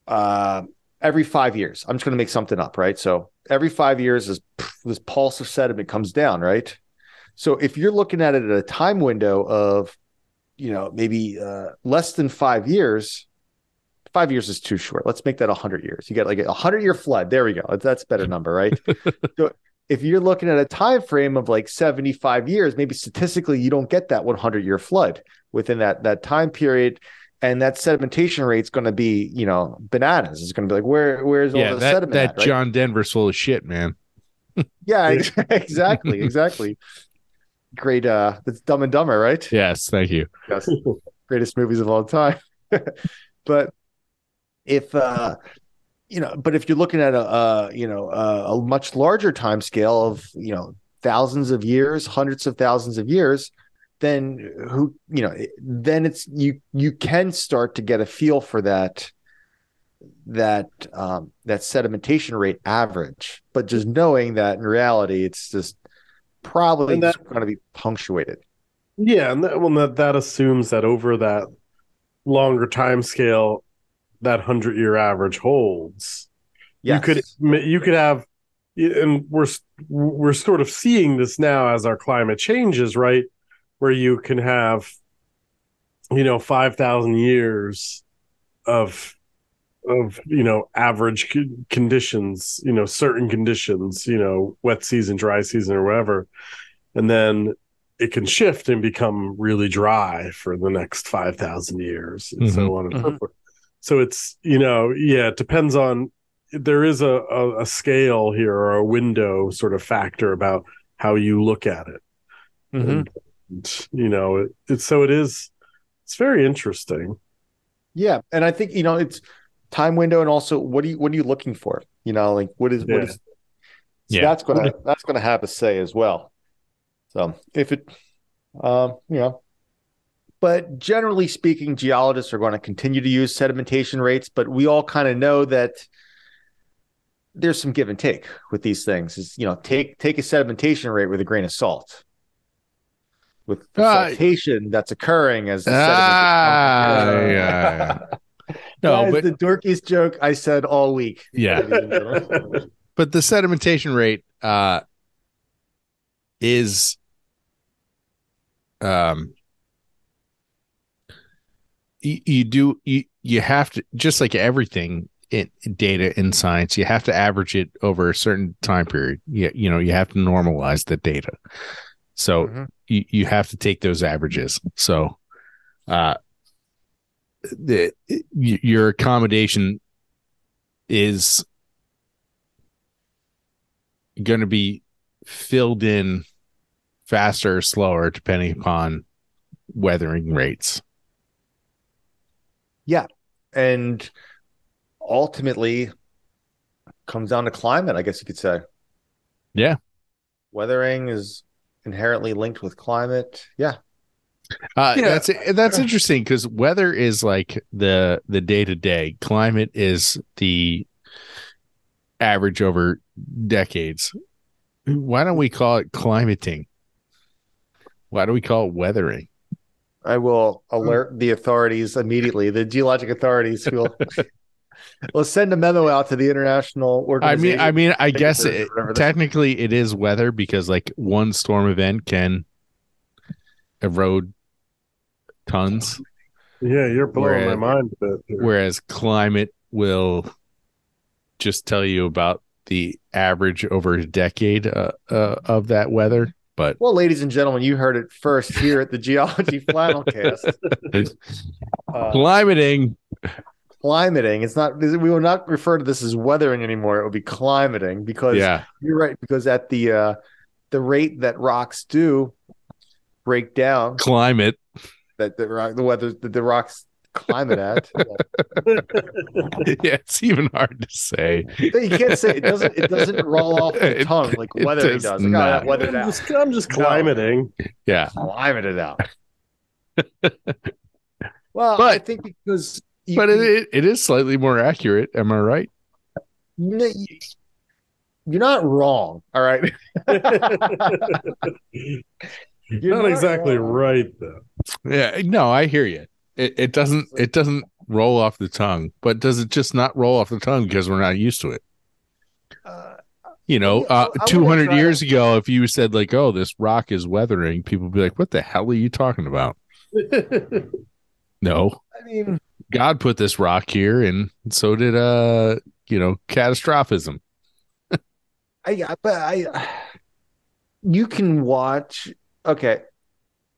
uh every five years. I'm just going to make something up, right? So every five years, this this pulse of sediment comes down, right? So if you're looking at it at a time window of, you know, maybe uh, less than five years, five years is too short. Let's make that a 100 years. You get like a 100 year flood. There we go. That's a better number, right? [laughs] so if you're looking at a time frame of like 75 years, maybe statistically you don't get that 100 year flood within that that time period. And that sedimentation rate is going to be, you know, bananas. It's going to be like, where, where's all the that, sediment? that at, right? John Denver's full of shit, man. [laughs] Yeah, [laughs] exactly, exactly. Great. Uh, that's Dumb and Dumber, right? Yes, thank you. Yes. Greatest movies of all time. [laughs] but if uh, you know, but if you're looking at a, uh, you know, a, a much larger time scale of you know thousands of years, hundreds of thousands of years, then who you know, then it's you you can start to get a feel for that that um, that sedimentation rate average, but just knowing that in reality, it's just probably that- just going to be punctuated. Yeah, and that, well, that that assumes that over that longer time scale, that hundred year average holds. Yes. You could you could have, and we're we're sort of seeing this now as our climate changes, right? Where you can have, you know, five thousand years of of you know average conditions, you know, certain conditions, you know, wet season, dry season, or whatever, and then it can shift and become really dry for the next 5,000 years and so on and so Mhm. forth. So it's, you know, yeah, it depends on, there is a, a, a scale here or a window sort of factor about how you look at it. Mhm. And, you know, it, it's so it is, it's very interesting. Yeah, and I think you know it's time window, and also what are you what are you looking for? You know, like what is what Yeah. is? So Yeah. that's gonna that's gonna have a say as well. So if it, um, you know, but generally speaking, geologists are going to continue to use sedimentation rates, but we all kind of know that there's some give and take with these things. Is you know, take take a sedimentation rate with a grain of salt. With the Uh, saltation that's occurring as the Ah, sediment is yeah. [laughs] No, but the dorkiest joke I said all week. yeah, [laughs] but the sedimentation rate uh is um you, you do you you have to just like everything in data in science you have to average it over a certain time period you, you know you have to normalize the data so Mhm. You, you have to take those averages so uh the your accommodation is going to be filled in faster or slower depending upon weathering rates. Yeah. And ultimately comes down to climate, I guess you could say. Yeah. Weathering is inherently linked with climate. Yeah. Uh, Yeah. That's that's interesting because weather is like the the day to day. Climate is the average over decades. Why don't we call it climating? Why do we call it weathering? I will alert the authorities immediately. The geologic authorities will [laughs] will send a memo out to the international I mean, I mean, I guess it, whatever this- technically it is weather because like one storm event can erode tons, Yeah, you're blowing Whereas- my mind a bit. here. whereas climate will just tell you about the average over a decade uh, uh, of that weather. But well, ladies and gentlemen, you heard it first here at the Geology Flannelcast. [laughs] Uh, climating, climating. It's not. We will not refer to this as weathering anymore. It will be climating because yeah, you're right. Because at the uh, the rate that rocks do break down, climate. that the rock, the weather, that the rocks climate at. [laughs] yeah, it's even hard to say. you can't say it doesn't. It doesn't roll off the [laughs] It- tongue like it weathering does does. Like, oh, not. I'm just, I'm just climating. Yeah, Climate it out. [laughs] well, but, I think because you, but it, it, it is slightly more accurate. Am I right? No, you- you're not wrong. All right. [laughs] You're not exactly wrong. right though. Yeah, no, I hear you. It, it doesn't it doesn't roll off the tongue, but does it just not roll off the tongue because we're not used to it? Uh, You know, Yeah, I- I uh, 200 years to- ago, if you said like, "Oh, this rock is weathering," people would be like, "What the hell are you talking about?" [laughs] No, I mean, God put this rock here, and so did uh, you know, catastrophism. I but I you can watch. Okay.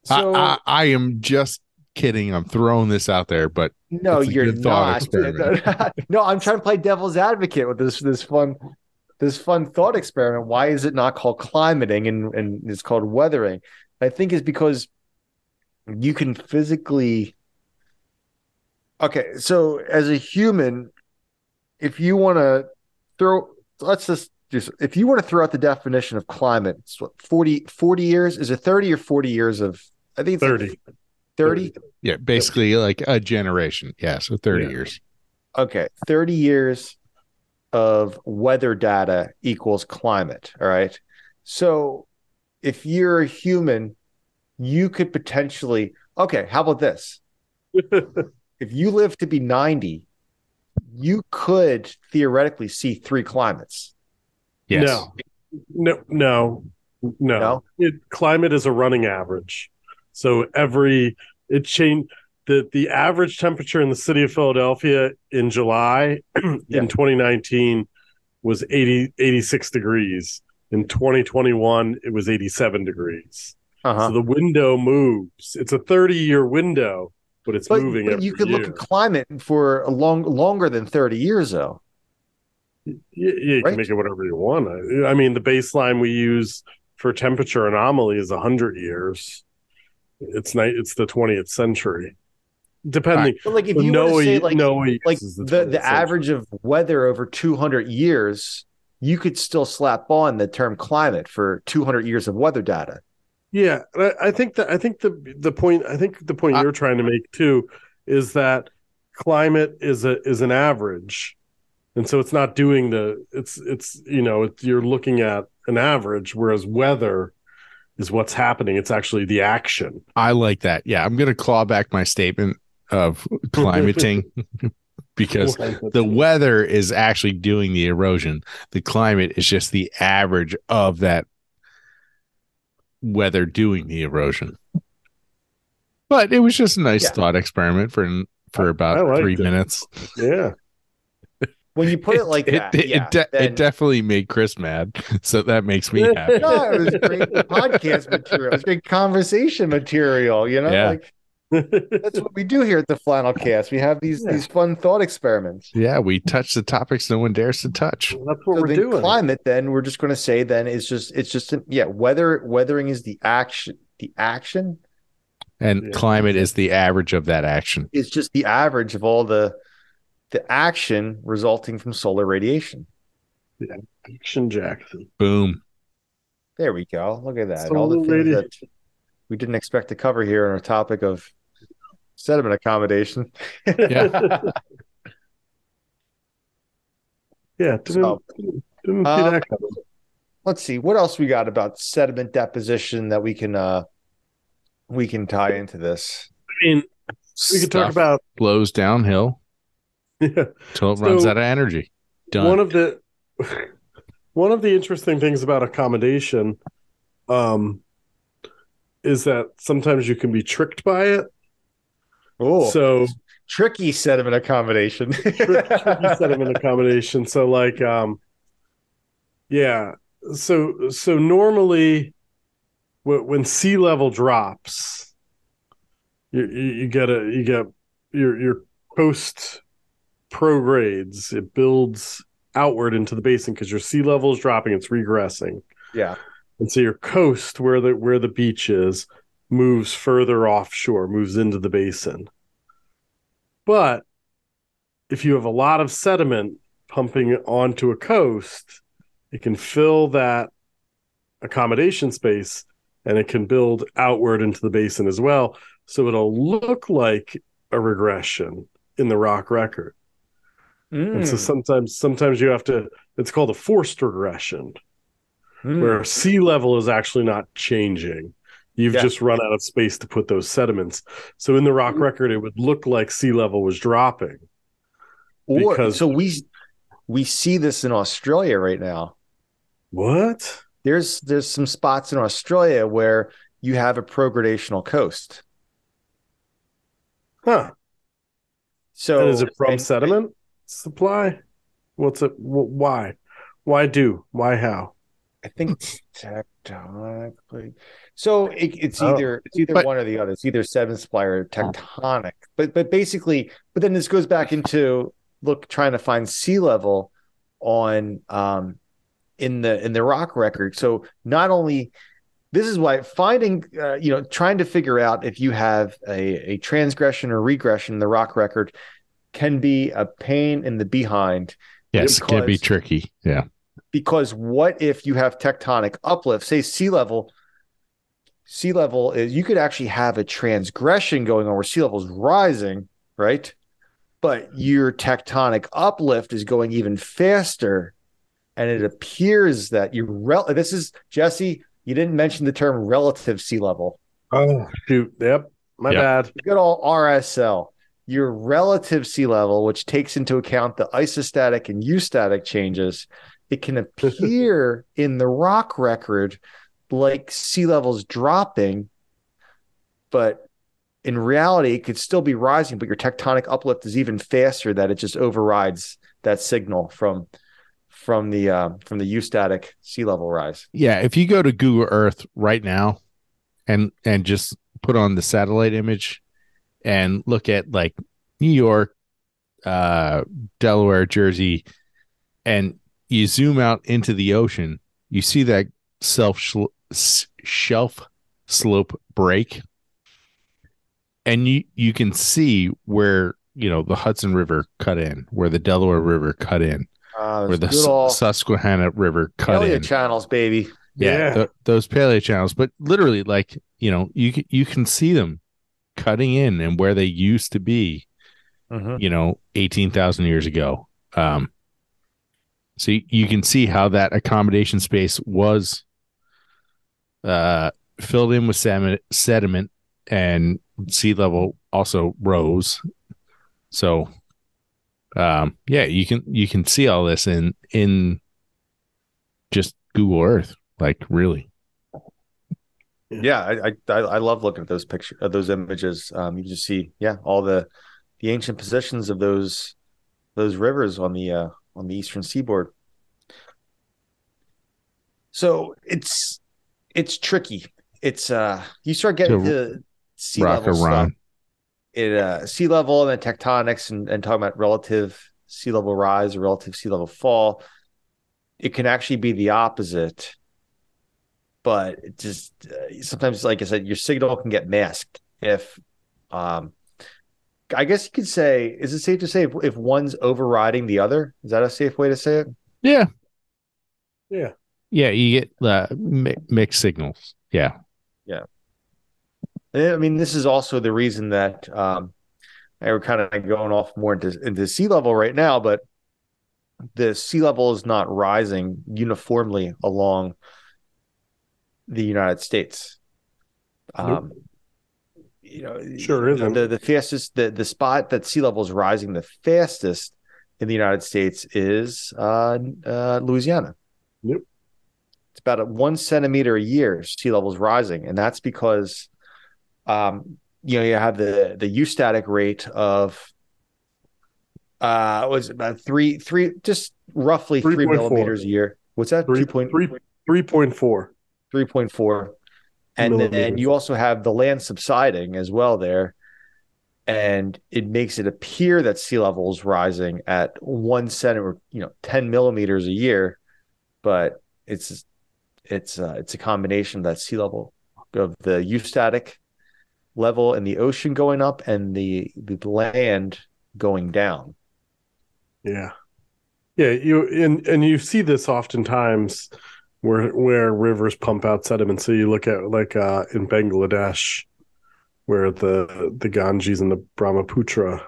So I, I, I am just kidding. I'm throwing this out there, but no, you're not. [laughs] [laughs] no, I'm trying to play devil's advocate with this this fun this fun thought experiment. Why is it not called climating and and it's called weathering? I think is because you can physically. Okay, so as a human, if you want to throw, let's just just if you want to throw out the definition of climate, it's what 40, 40 years is it 30 or 40 years of I think it's like 30. 30 yeah, basically like a generation. Yeah, so 30 Yeah. years. okay 30 years of weather data equals climate all right so if you're a human you could potentially okay how about this [laughs] if you live to be 90 you could theoretically see three climates Yes. No, no, no, no. No? It, climate is a running average, so every it changed. the The average temperature in the city of Philadelphia in July [clears throat] Yeah. in 2019 was 80, 86 degrees. In 2021, it was 87 degrees. uh-huh So the window moves. It's a 30 year window, but it's but, moving but you could year. look at climate for a long longer than 30 years though Yeah, yeah, you Right? can make it whatever you want. I, I mean, the baseline we use for temperature anomaly is hundred years. It's night. It's the twentieth century. Depending, but like if you were to say like Noe like the, the the, average of weather over 200 years you could still slap on the term climate for 200 years of weather data yeah, I, I think that I think the the point I think the point I- you're trying to make too is that climate is a is an average, and so it's not doing the it's it's you know it's, you're looking at an average, whereas weather is what's happening. It's actually the action. I like that. Yeah, I'm going to claw back my statement of [laughs] climating [laughs] because the weather is actually doing the erosion. The climate is just the average of that weather doing the erosion. But it was just a nice Yeah. thought experiment for for about three it. minutes. yeah. when you put it [laughs] like it, that it, yeah, it, de- then- it definitely made Chris mad, [laughs] so that makes me happy. [laughs] no, it was great podcast material. It was great conversation material. You know, Yeah. like that's what we do here at the Flannel Cast. We have these Yeah. these fun thought experiments. Yeah, we touch the topics no one dares to touch. That's what So we're doing. climate. Then we're just going to say then it's just it's just an, yeah. Weather weathering is the action. The action And Yeah. climate is the average of that action. It's just the average of all the the action resulting from solar radiation. Action Jackson. Boom. There we go. Look at that. all the Solar things that we didn't expect to cover here on our topic of sediment accommodation. Yeah. [laughs] Yeah, didn't, So, didn't see um, that let's see what else we got about sediment deposition that we can uh we can tie into this. I mean, we could talk about flows downhill [laughs] yeah, till it runs out of energy. Done. one of the [laughs] one of the interesting things about accommodation um is that sometimes you can be tricked by it. Oh, So tricky sediment accommodation. tricky sediment accommodation. So like um yeah. So so normally when, when sea level drops, you, you you get a you get your your coast progrades. It builds outward into the basin because your sea level is dropping. It's regressing. yeah. And so your coast, where the where the beach is, moves further offshore, moves into the basin. But if you have a lot of sediment pumping onto a coast, it can fill that accommodation space and it can build outward into the basin as well. So it'll look like a regression in the rock record. And so Mm, sometimes sometimes you have to it's called a forced regression mm. where sea level is actually not changing. You've Yeah. just run out of space to put those sediments. So in the rock mm-hmm. record, it would look like sea level was dropping. Or because- so we we see this in Australia right now. What? There's there's some spots in Australia where you have a progradational coast. Huh. So and is it from and- sediment supply? What's it? Wh- why? Why do? Why how? I think [laughs] tectonically. So it, it's Oh. either it's either But- one or the other. It's either sediment supply or tectonic. But but basically, but then this goes back into look trying to find sea level on um in the in the rock record. So not only this is why finding uh, you know trying to figure out if you have a, a transgression or regression in the rock record can be a pain in the behind Yes, it can be tricky. Yeah. because what if you have tectonic uplift say sea level sea level is you could actually have a transgression going on where sea level is rising right but your tectonic uplift is going even faster and it appears that you rel- this is jesse you didn't mention the term relative sea level Oh shoot! Yep, my Yep. bad. good old rsl your relative sea level which takes into account the isostatic and eustatic changes it can [laughs] appear in the rock record like sea levels dropping but in reality it could still be rising but your tectonic uplift is even faster that it just overrides that signal from from the uh, from the eustatic sea level rise Yeah. If you go to Google Earth right now and and just put on the satellite image and look at like New York, uh, Delaware, Jersey, and you zoom out into the ocean, you see that self shelf slope break, and you you can see where you know the Hudson River cut in, where the Delaware River cut in, uh, where the good Susquehanna River cut Elliott in. channels baby Yeah, Yeah. th- those paleo channels, but literally, like you know, you can, you can see them cutting in and where they used to be, Mhm. you know, eighteen thousand years ago. Um, so you, you can see how that accommodation space was uh, filled in with sediment, and sea level also rose. So, um, yeah, you can you can see all this in in just Google Earth, like really. Yeah, I, I I I love looking at those pictures, uh, those images. Um, you just see, yeah, all the the ancient positions of those those rivers on the uh, on the eastern seaboard. So it's it's tricky. It's uh, you start getting To to sea rock level a run. stuff. It uh, sea level and then tectonics and, and talking about relative sea level rise or relative sea level fall. It can actually be the opposite but it just uh, sometimes like i said your signal can get masked if um i guess you could say is it safe to say if, if one's overriding the other is that a safe way to say it Yeah, Yeah. Yeah, you get uh, mi- mixed signals. Yeah, Yeah. i mean this is also the reason that um and we're kind of going off more into, into sea level right now but the sea level is not rising uniformly along the united states um you know Sure the, isn't. the, the fastest the, the spot that sea level is rising the fastest in the united states is uh, uh louisiana Yep. It's about a one centimeter a year sea level is rising. And that's because um you know you have the the eustatic rate of uh was about three three just roughly three 3.4. millimeters a year. What's that? Three- two point three- 3.4. 3.4 and then you also have the land subsiding as well there. And it makes it appear that sea level is rising at one centimeter you know 10 millimeters a year but it's it's uh, it's a combination of that sea level of the eustatic level and the ocean going up and the the land going down Yeah. Yeah, you and and you see this oftentimes where where rivers pump out sediment. So you look at like uh in Bangladesh where the the Ganges and the Brahmaputra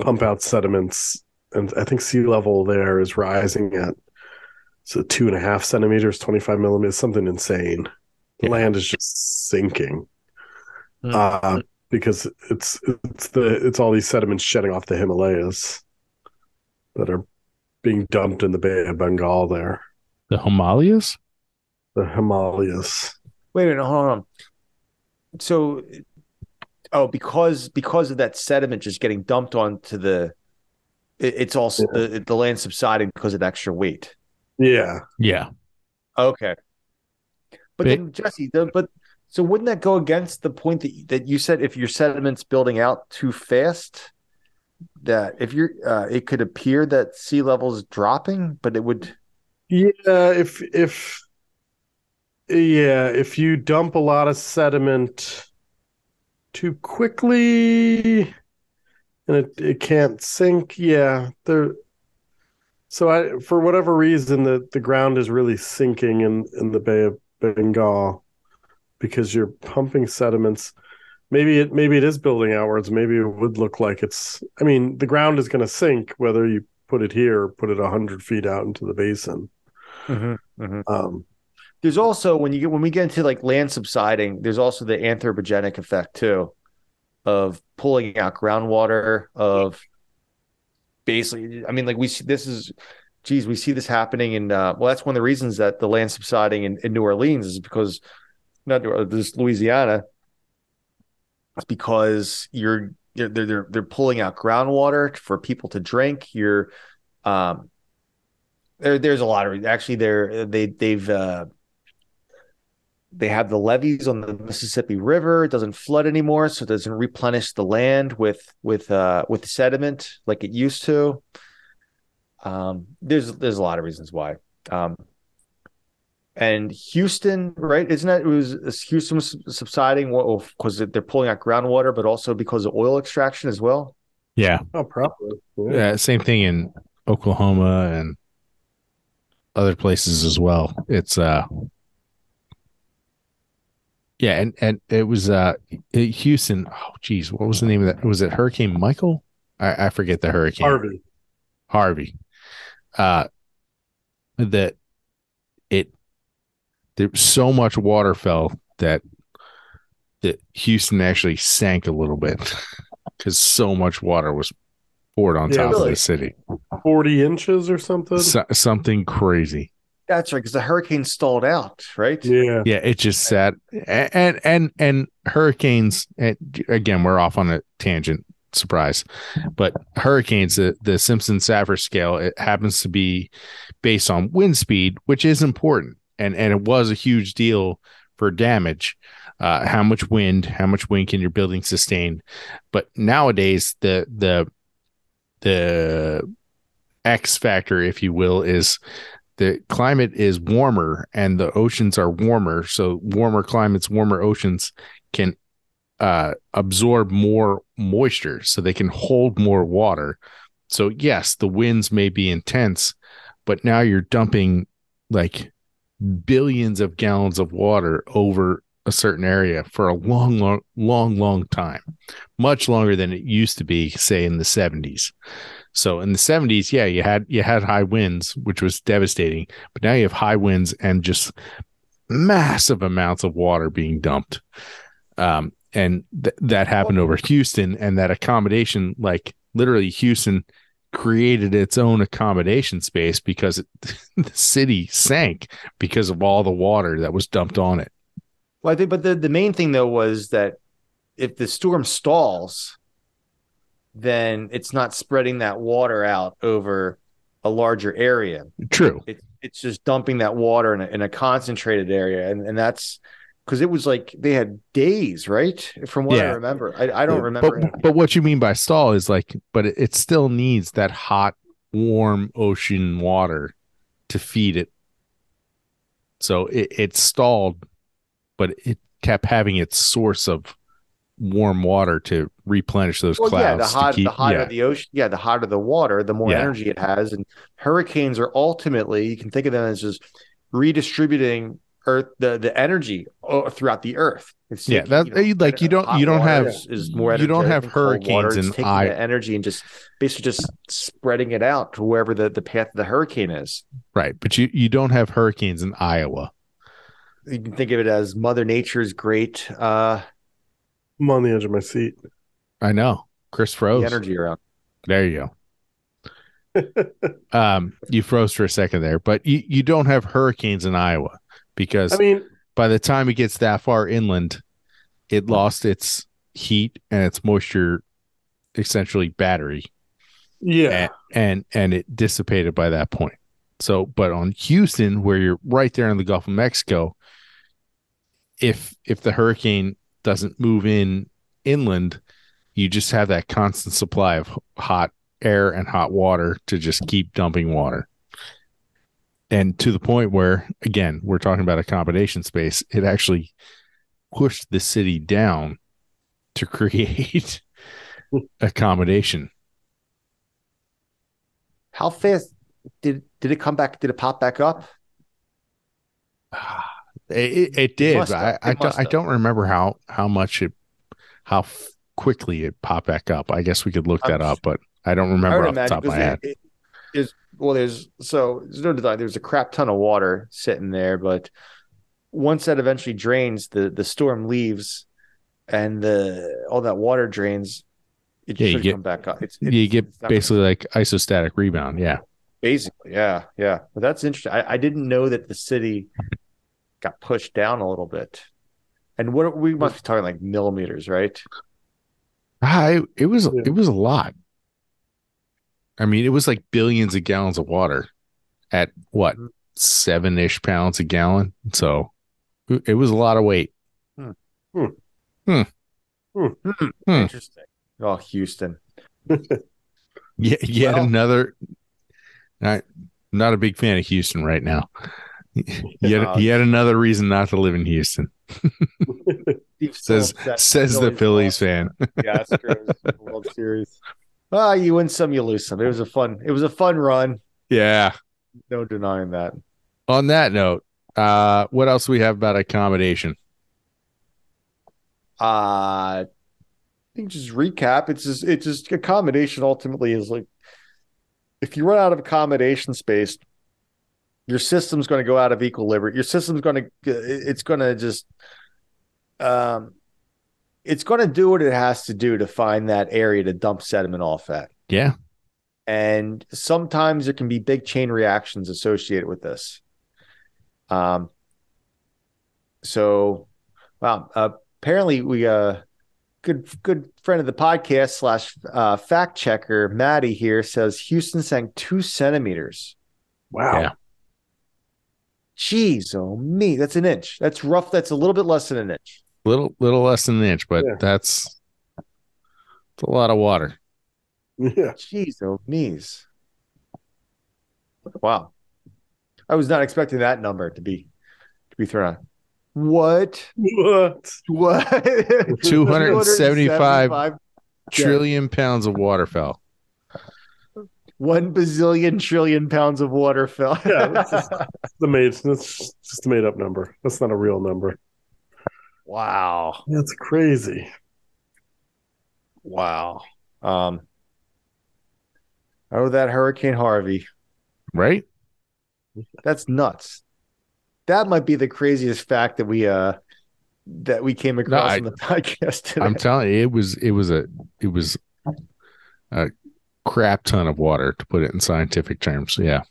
pump out sediments and I think sea level there is rising at so two and a half centimeters, twenty five millimeters, something insane. The Yeah. land is just sinking Hmm. uh, because it's it's the it's all these sediments shedding off the Himalayas that are being dumped in the Bay of Bengal. There, The Himalayas? the Himalayas. Wait a minute, hold on. So, oh, because because of that sediment just getting dumped onto the, it, it's also the the land subsiding because of the extra weight. Yeah, Yeah. Okay, but Big- then Jesse, the, but so wouldn't that go against the point that that you said if your sediment's building out too fast, that if you're, uh, it could appear that sea level is dropping, but it would. yeah. If if yeah, if you dump a lot of sediment too quickly and it, it can't sink, yeah, there. So I, for whatever reason, the, the ground is really sinking in, in the Bay of Bengal because you're pumping sediments. Maybe it maybe it is building outwards. Maybe it would look like it's. I mean, the ground is going to sink whether you put it here or put it hundred feet out into the basin. Um, There's also when you get when we get into like land subsiding, there's also the anthropogenic effect too, of pulling out groundwater. Of basically, I mean, like we see this is, geez, we see this happening in. Uh, well, that's one of the reasons that the land subsiding in, in New Orleans is because not this Louisiana. It's because you're, you're they're, they're they're pulling out groundwater for people to drink. You're, um, there, there's a lot of actually there they they've uh they have the levees on the Mississippi River. It doesn't flood anymore, so it doesn't replenish the land with with uh, with sediment like it used to. Um, there's there's a lot of reasons why. Um, and Houston, right? Isn't that it was Houston was subsiding because they're pulling out groundwater, but also because of oil extraction as well. Yeah. oh, probably. Yeah. Yeah. Same thing in Oklahoma and other places as well. It's uh yeah, and and it was uh Houston. Oh geez, what was the name of that? Was it Hurricane Michael? I, I forget the hurricane. Harvey. Harvey. Uh that it there so much water fell that that Houston actually sank a little bit [laughs] because so much water was poured on Yeah, top of the city. 40 inches or something. So, something crazy. That's right, because the hurricane stalled out, right? yeah. Yeah, it just sat and and and hurricanes. And again, we're off on a tangent. Surprise, but hurricanes, the the Simpson Saffir scale, it happens to be based on wind speed, which is important, and and it was a huge deal for damage. Uh, how much wind? How much wind can your building sustain? But nowadays, the the the X factor, if you will, is the climate is warmer and the oceans are warmer. So warmer climates, warmer oceans can uh, absorb more moisture, so they can hold more water. So yes, the winds may be intense, but now you're dumping like billions of gallons of water over a certain area for a long, long, long, long time, much longer than it used to be, say in the 70s. So in the 70s, yeah, you had you had high winds, which was devastating, but now you have high winds and just massive amounts of water being dumped. Um, and th- that happened over Houston, and that accommodation, like literally, Houston created its own accommodation space because it, [laughs] the city sank because of all the water that was dumped on it. Well, I think, but the, the main thing though was that if the storm stalls, then it's not spreading that water out over a larger area. True. It, it's just dumping that water in a, in a concentrated area, and and that's because it was like they had days, right? From what I remember, I, I don't remember. But, but what you mean by stall is like, but it, it still needs that hot, warm ocean water to feed it. So it, it stalled, but it kept having its source of warm water to replenish those well, yeah, the hot, keep- the hotter yeah. the ocean, yeah, the hotter the water, the more Yeah. energy it has. And hurricanes are ultimately, you can think of them as just redistributing earth the the energy uh, throughout the earth. It's Yeah, that- like, you don't- you don't have- is, is more you don't have hurricanes in taking I- energy and just basically just spreading it out to wherever the, the path of the hurricane is. Right, but you you don't have hurricanes in Iowa. You can think of it as Mother Nature's great uh I'm on the edge of my seat. I know. Chris the froze. energy around. There you go. [laughs] um, you froze for a second there, but you, you don't have hurricanes in Iowa because I mean, by the time it gets that far inland, it lost its heat and its moisture, essentially battery, yeah. and, and and it dissipated by that point. So, but on Houston, where you're right there in the Gulf of Mexico, if if the hurricane doesn't move in inland, you just have that constant supply of hot air and hot water to just keep dumping water. And to the point where, again, we're talking about accommodation space, it actually pushed the city down to [laughs] create accommodation. How fast did did it come back? Did it pop back up? Ah. It, it, it did. have. I, I don't. I don't remember how how much it, how f- quickly it popped back up. I guess we could look that up, but I don't remember would off the top of my head. it- it- well, there's so there's no design. There's a crap ton of water sitting there, but once that eventually drains, the the storm leaves, and the all that water drains. It Yeah, you get- come back up. It's, you get it's gonna- basically like isostatic rebound. Yeah. basically, yeah, yeah. But that's interesting. I, I didn't know that the city got pushed down a little bit. And what we must be talking like millimeters, right? Ah, I it was Yeah. it was a lot. I mean, it was like billions of gallons of water at what Mm-hmm. seven ish pounds a gallon. So it it was a lot of weight. Hmm. Hmm. Hmm. Interesting. Oh, Houston. [laughs] Yeah, yet Well- another. Not not a big fan of Houston right now. Yet [laughs] Uh, yet another reason not to live in Houston. [laughs] Says says the Phillies fan. [laughs] Yeah, that's true. World Series. Ah, you win some, you lose some. It was a fun. It was a fun run. Yeah. No denying that. On that note, uh, what else we have about accommodation? Uh I think just recap. It's just it's just accommodation ultimately is like if you run out of accommodation space, your system's going to go out of equilibrium. Your system's going to it's going to just um it's going to do what it has to do to find that area to dump sediment off at. Yeah. and sometimes there can be big chain reactions associated with this. Um, so, wow. Uh, apparently, we uh, good good friend of the podcast slash uh, fact checker Maddie here says Houston sank two centimeters. Wow. Yeah. Jeez, oh me, that's an inch. That's rough. That's a little bit less than an inch. Little little less than an inch, but Yeah. that's it's a lot of water. Yeah. Jeez, oh me's. Wow. I was not expecting that number to be to be thrown out. What? What? What? 275 [laughs] Trillion pounds of water fell. One bazillion trillion pounds of water fell. Yeah, that's just, [laughs] the made. That's just a made up number. That's not a real number. wow. That's crazy. Wow. Um Oh, that Hurricane Harvey. Right? That's nuts. That might be the craziest fact that we uh that we came across I- on the [laughs] podcast today. I'm telling you, it was it was a it was a crap ton of water to put it in scientific terms. Yeah.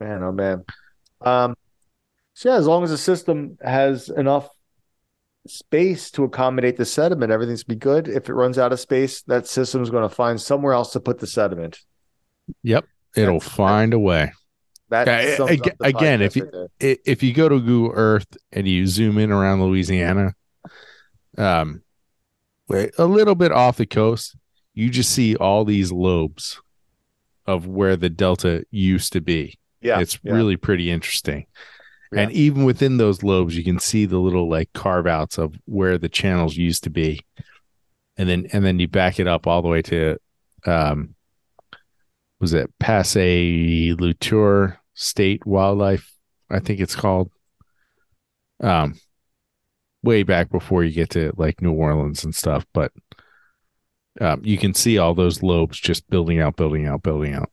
Man, oh man. Um, so yeah, as long as the system has enough space to accommodate the sediment, everything's be good. If it runs out of space, that system's going to find somewhere else to put the sediment. Yep. It'll That's- find a way. That Yeah, sums aga- up the again, if you- right If you go to Google Earth and you zoom in around Louisiana, um, wait, a little bit off the coast, you just see all these lobes of where the delta used to be. yeah, it's yeah. really pretty interesting. Yeah. And even within those lobes, you can see the little like carve outs of where the channels used to be. And then and then you back it up all the way to um was it Pass a Loutre State Wildlife I think it's called. Um, way back before you get to like New Orleans and stuff, but um, you can see all those lobes just building out, building out, building out.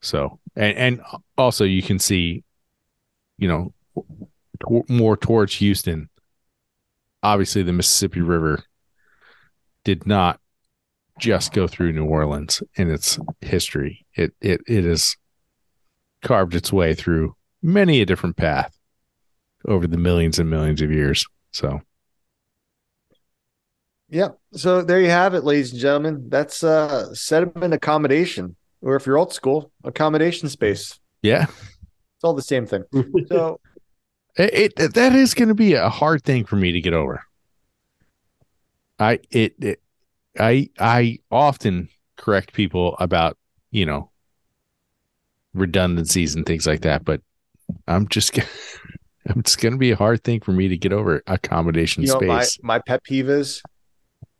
So, and and also you can see, you know, t- more towards Houston. Obviously, the Mississippi River did not just go through New Orleans in its history. It it it has carved its way through many a different path over the millions and millions of years. So Yeah. So there you have it, ladies and gentlemen. That's uh sediment accommodation, or if you're old school, accommodation space. yeah, It's all the same thing. So [laughs] it, it that is going to be a hard thing for me to get over. I it, it I I often correct people about you know redundancies and things like that, but I'm just [laughs] gonna- it's going to be a hard thing for me to get over accommodation you know what my, space. my pet peeve is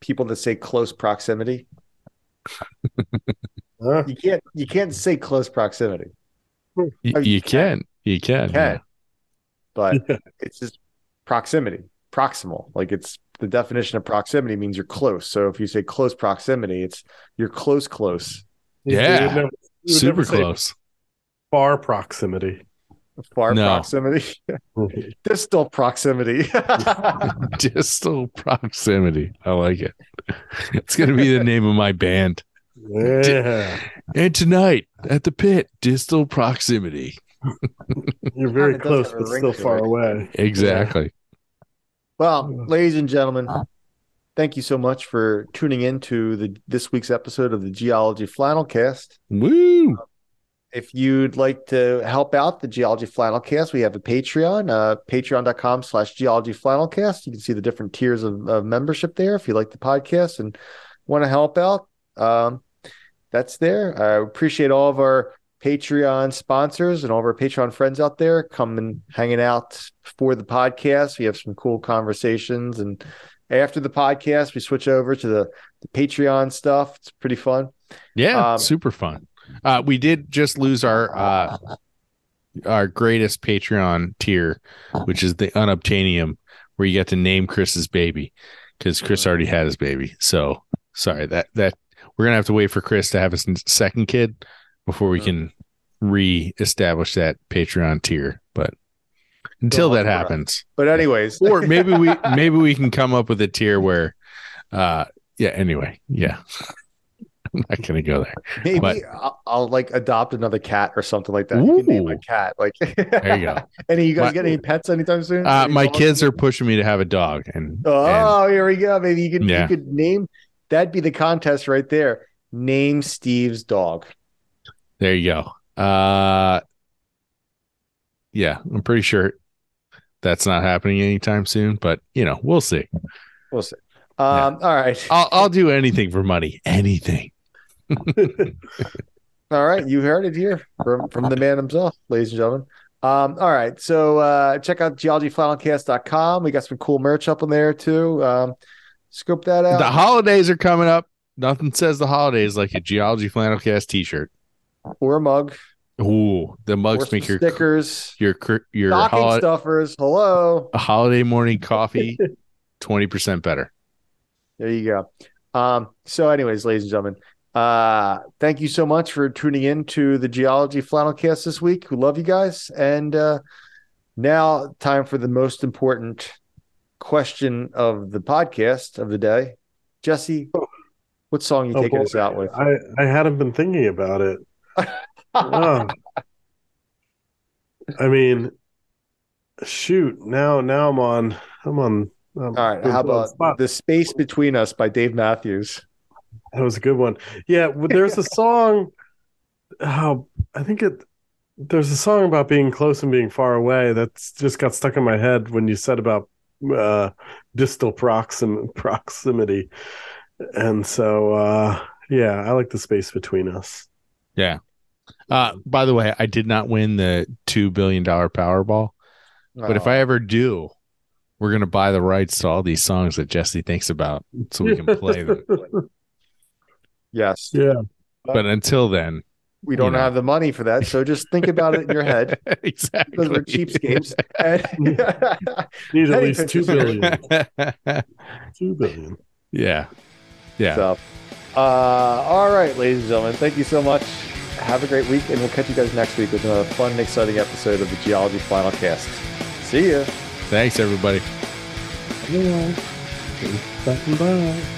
people that say close proximity. [laughs] You can't you can't say close proximity. Y- Oh, you, you can, you can, You can. yeah. but Yeah. [laughs] it's just proximity, proximal. Like it's the definition of proximity means you're close. So if you say close proximity, it's you're close, close, Yeah. You never- you super close. Far proximity. Far No. proximity, [laughs] distal proximity. [laughs] [laughs] Distal proximity. I like it. It's going to be the name of my band. Yeah. And tonight at the pit, distal proximity. You're very close, have but still far it. away. Exactly. well, ladies and gentlemen, thank you so much for tuning in to the this week's episode of the Geology Flannelcast. Woo. Uh, if you'd like to help out the geology flannelcast we have a patreon uh, patreon.com slash geology flannelcast you can see the different tiers of, of membership there if you like the podcast and want to help out. Um, that's there. I appreciate all of our patreon sponsors and all of our patreon friends out there coming hanging out for the podcast. We have some cool conversations and after the podcast we switch over to the, the patreon stuff. It's pretty fun. Yeah, Um, super fun. Uh, we did just lose our uh, our greatest Patreon tier, which is the unobtainium, where you get to name Chris's baby because Chris already had his baby. So sorry that that we're gonna have to wait for Chris to have his second kid before we can re-establish that Patreon tier. But until that happens, but anyways or maybe we [laughs] maybe we can come up with a tier where, uh, yeah. Anyway, yeah. I'm not gonna go there. Maybe But- I'll, I'll like adopt another cat or something like that. You can name Ooh. a cat. Like [laughs] There you go. [laughs] any you guys My- get any pets anytime soon? Uh, Any my kids are pushing me to have a dog, and, and Oh, here we go. Maybe you could Yeah. you could name that'd be the contest right there. Name Steve's dog. there you go. Uh, yeah, I'm pretty sure that's not happening anytime soon, but you know, we'll see. We'll see. Um, all right. I'll I'll do anything for money, anything. [laughs] All right, you heard it here from from the man himself, ladies and gentlemen. Um, all right, so uh, check out geologyflannelcast.com. We got some cool merch up on there too. Um, scope that out. The holidays are coming up. Nothing says the holidays like a Geology Flannelcast T-shirt. or a mug, Ooh, the mugs make your stickers, your your stocking holi- stuffers. Hello. a holiday morning coffee [laughs] twenty percent better. There you go. Um, so, anyways, ladies and gentlemen, uh, thank you so much for tuning in to the Geology Flannelcast this week. We love you guys. And uh, now, time for the most important question of the podcast of the day. Jesse, what song you Oh, taking boy. us out with? I, I hadn't been thinking about it. Oh. [laughs] I mean, shoot. Now, now I'm on. I'm on. I'm All right. How about spot. The Space Between Us by Dave Matthews? That was a good one. Yeah, there's a [laughs] song. Oh, I think it. There's a song about being close and being far away that's just got stuck in my head when you said about uh, distal proxim proximity, and so uh, yeah, I like the space between us. Yeah. Uh, by the way, I did not win the two billion dollar Powerball, but if Oh, I ever do, we're gonna buy the rights to all these songs that Jesse thinks about, so we can play them. [laughs] yes. Yeah, But until then, we don't know. have the money for that. So just think about it in your head [laughs] exactly. because we're cheapskates. [laughs] And- [laughs] Need at least two billion. two billion. yeah. Yeah. So, uh, all right, ladies and gentlemen, thank you so much. Have a great week, and we'll catch you guys next week with another fun and exciting episode of the Geology Flannelcast. See ya. Thanks, everybody. Bye. Bye.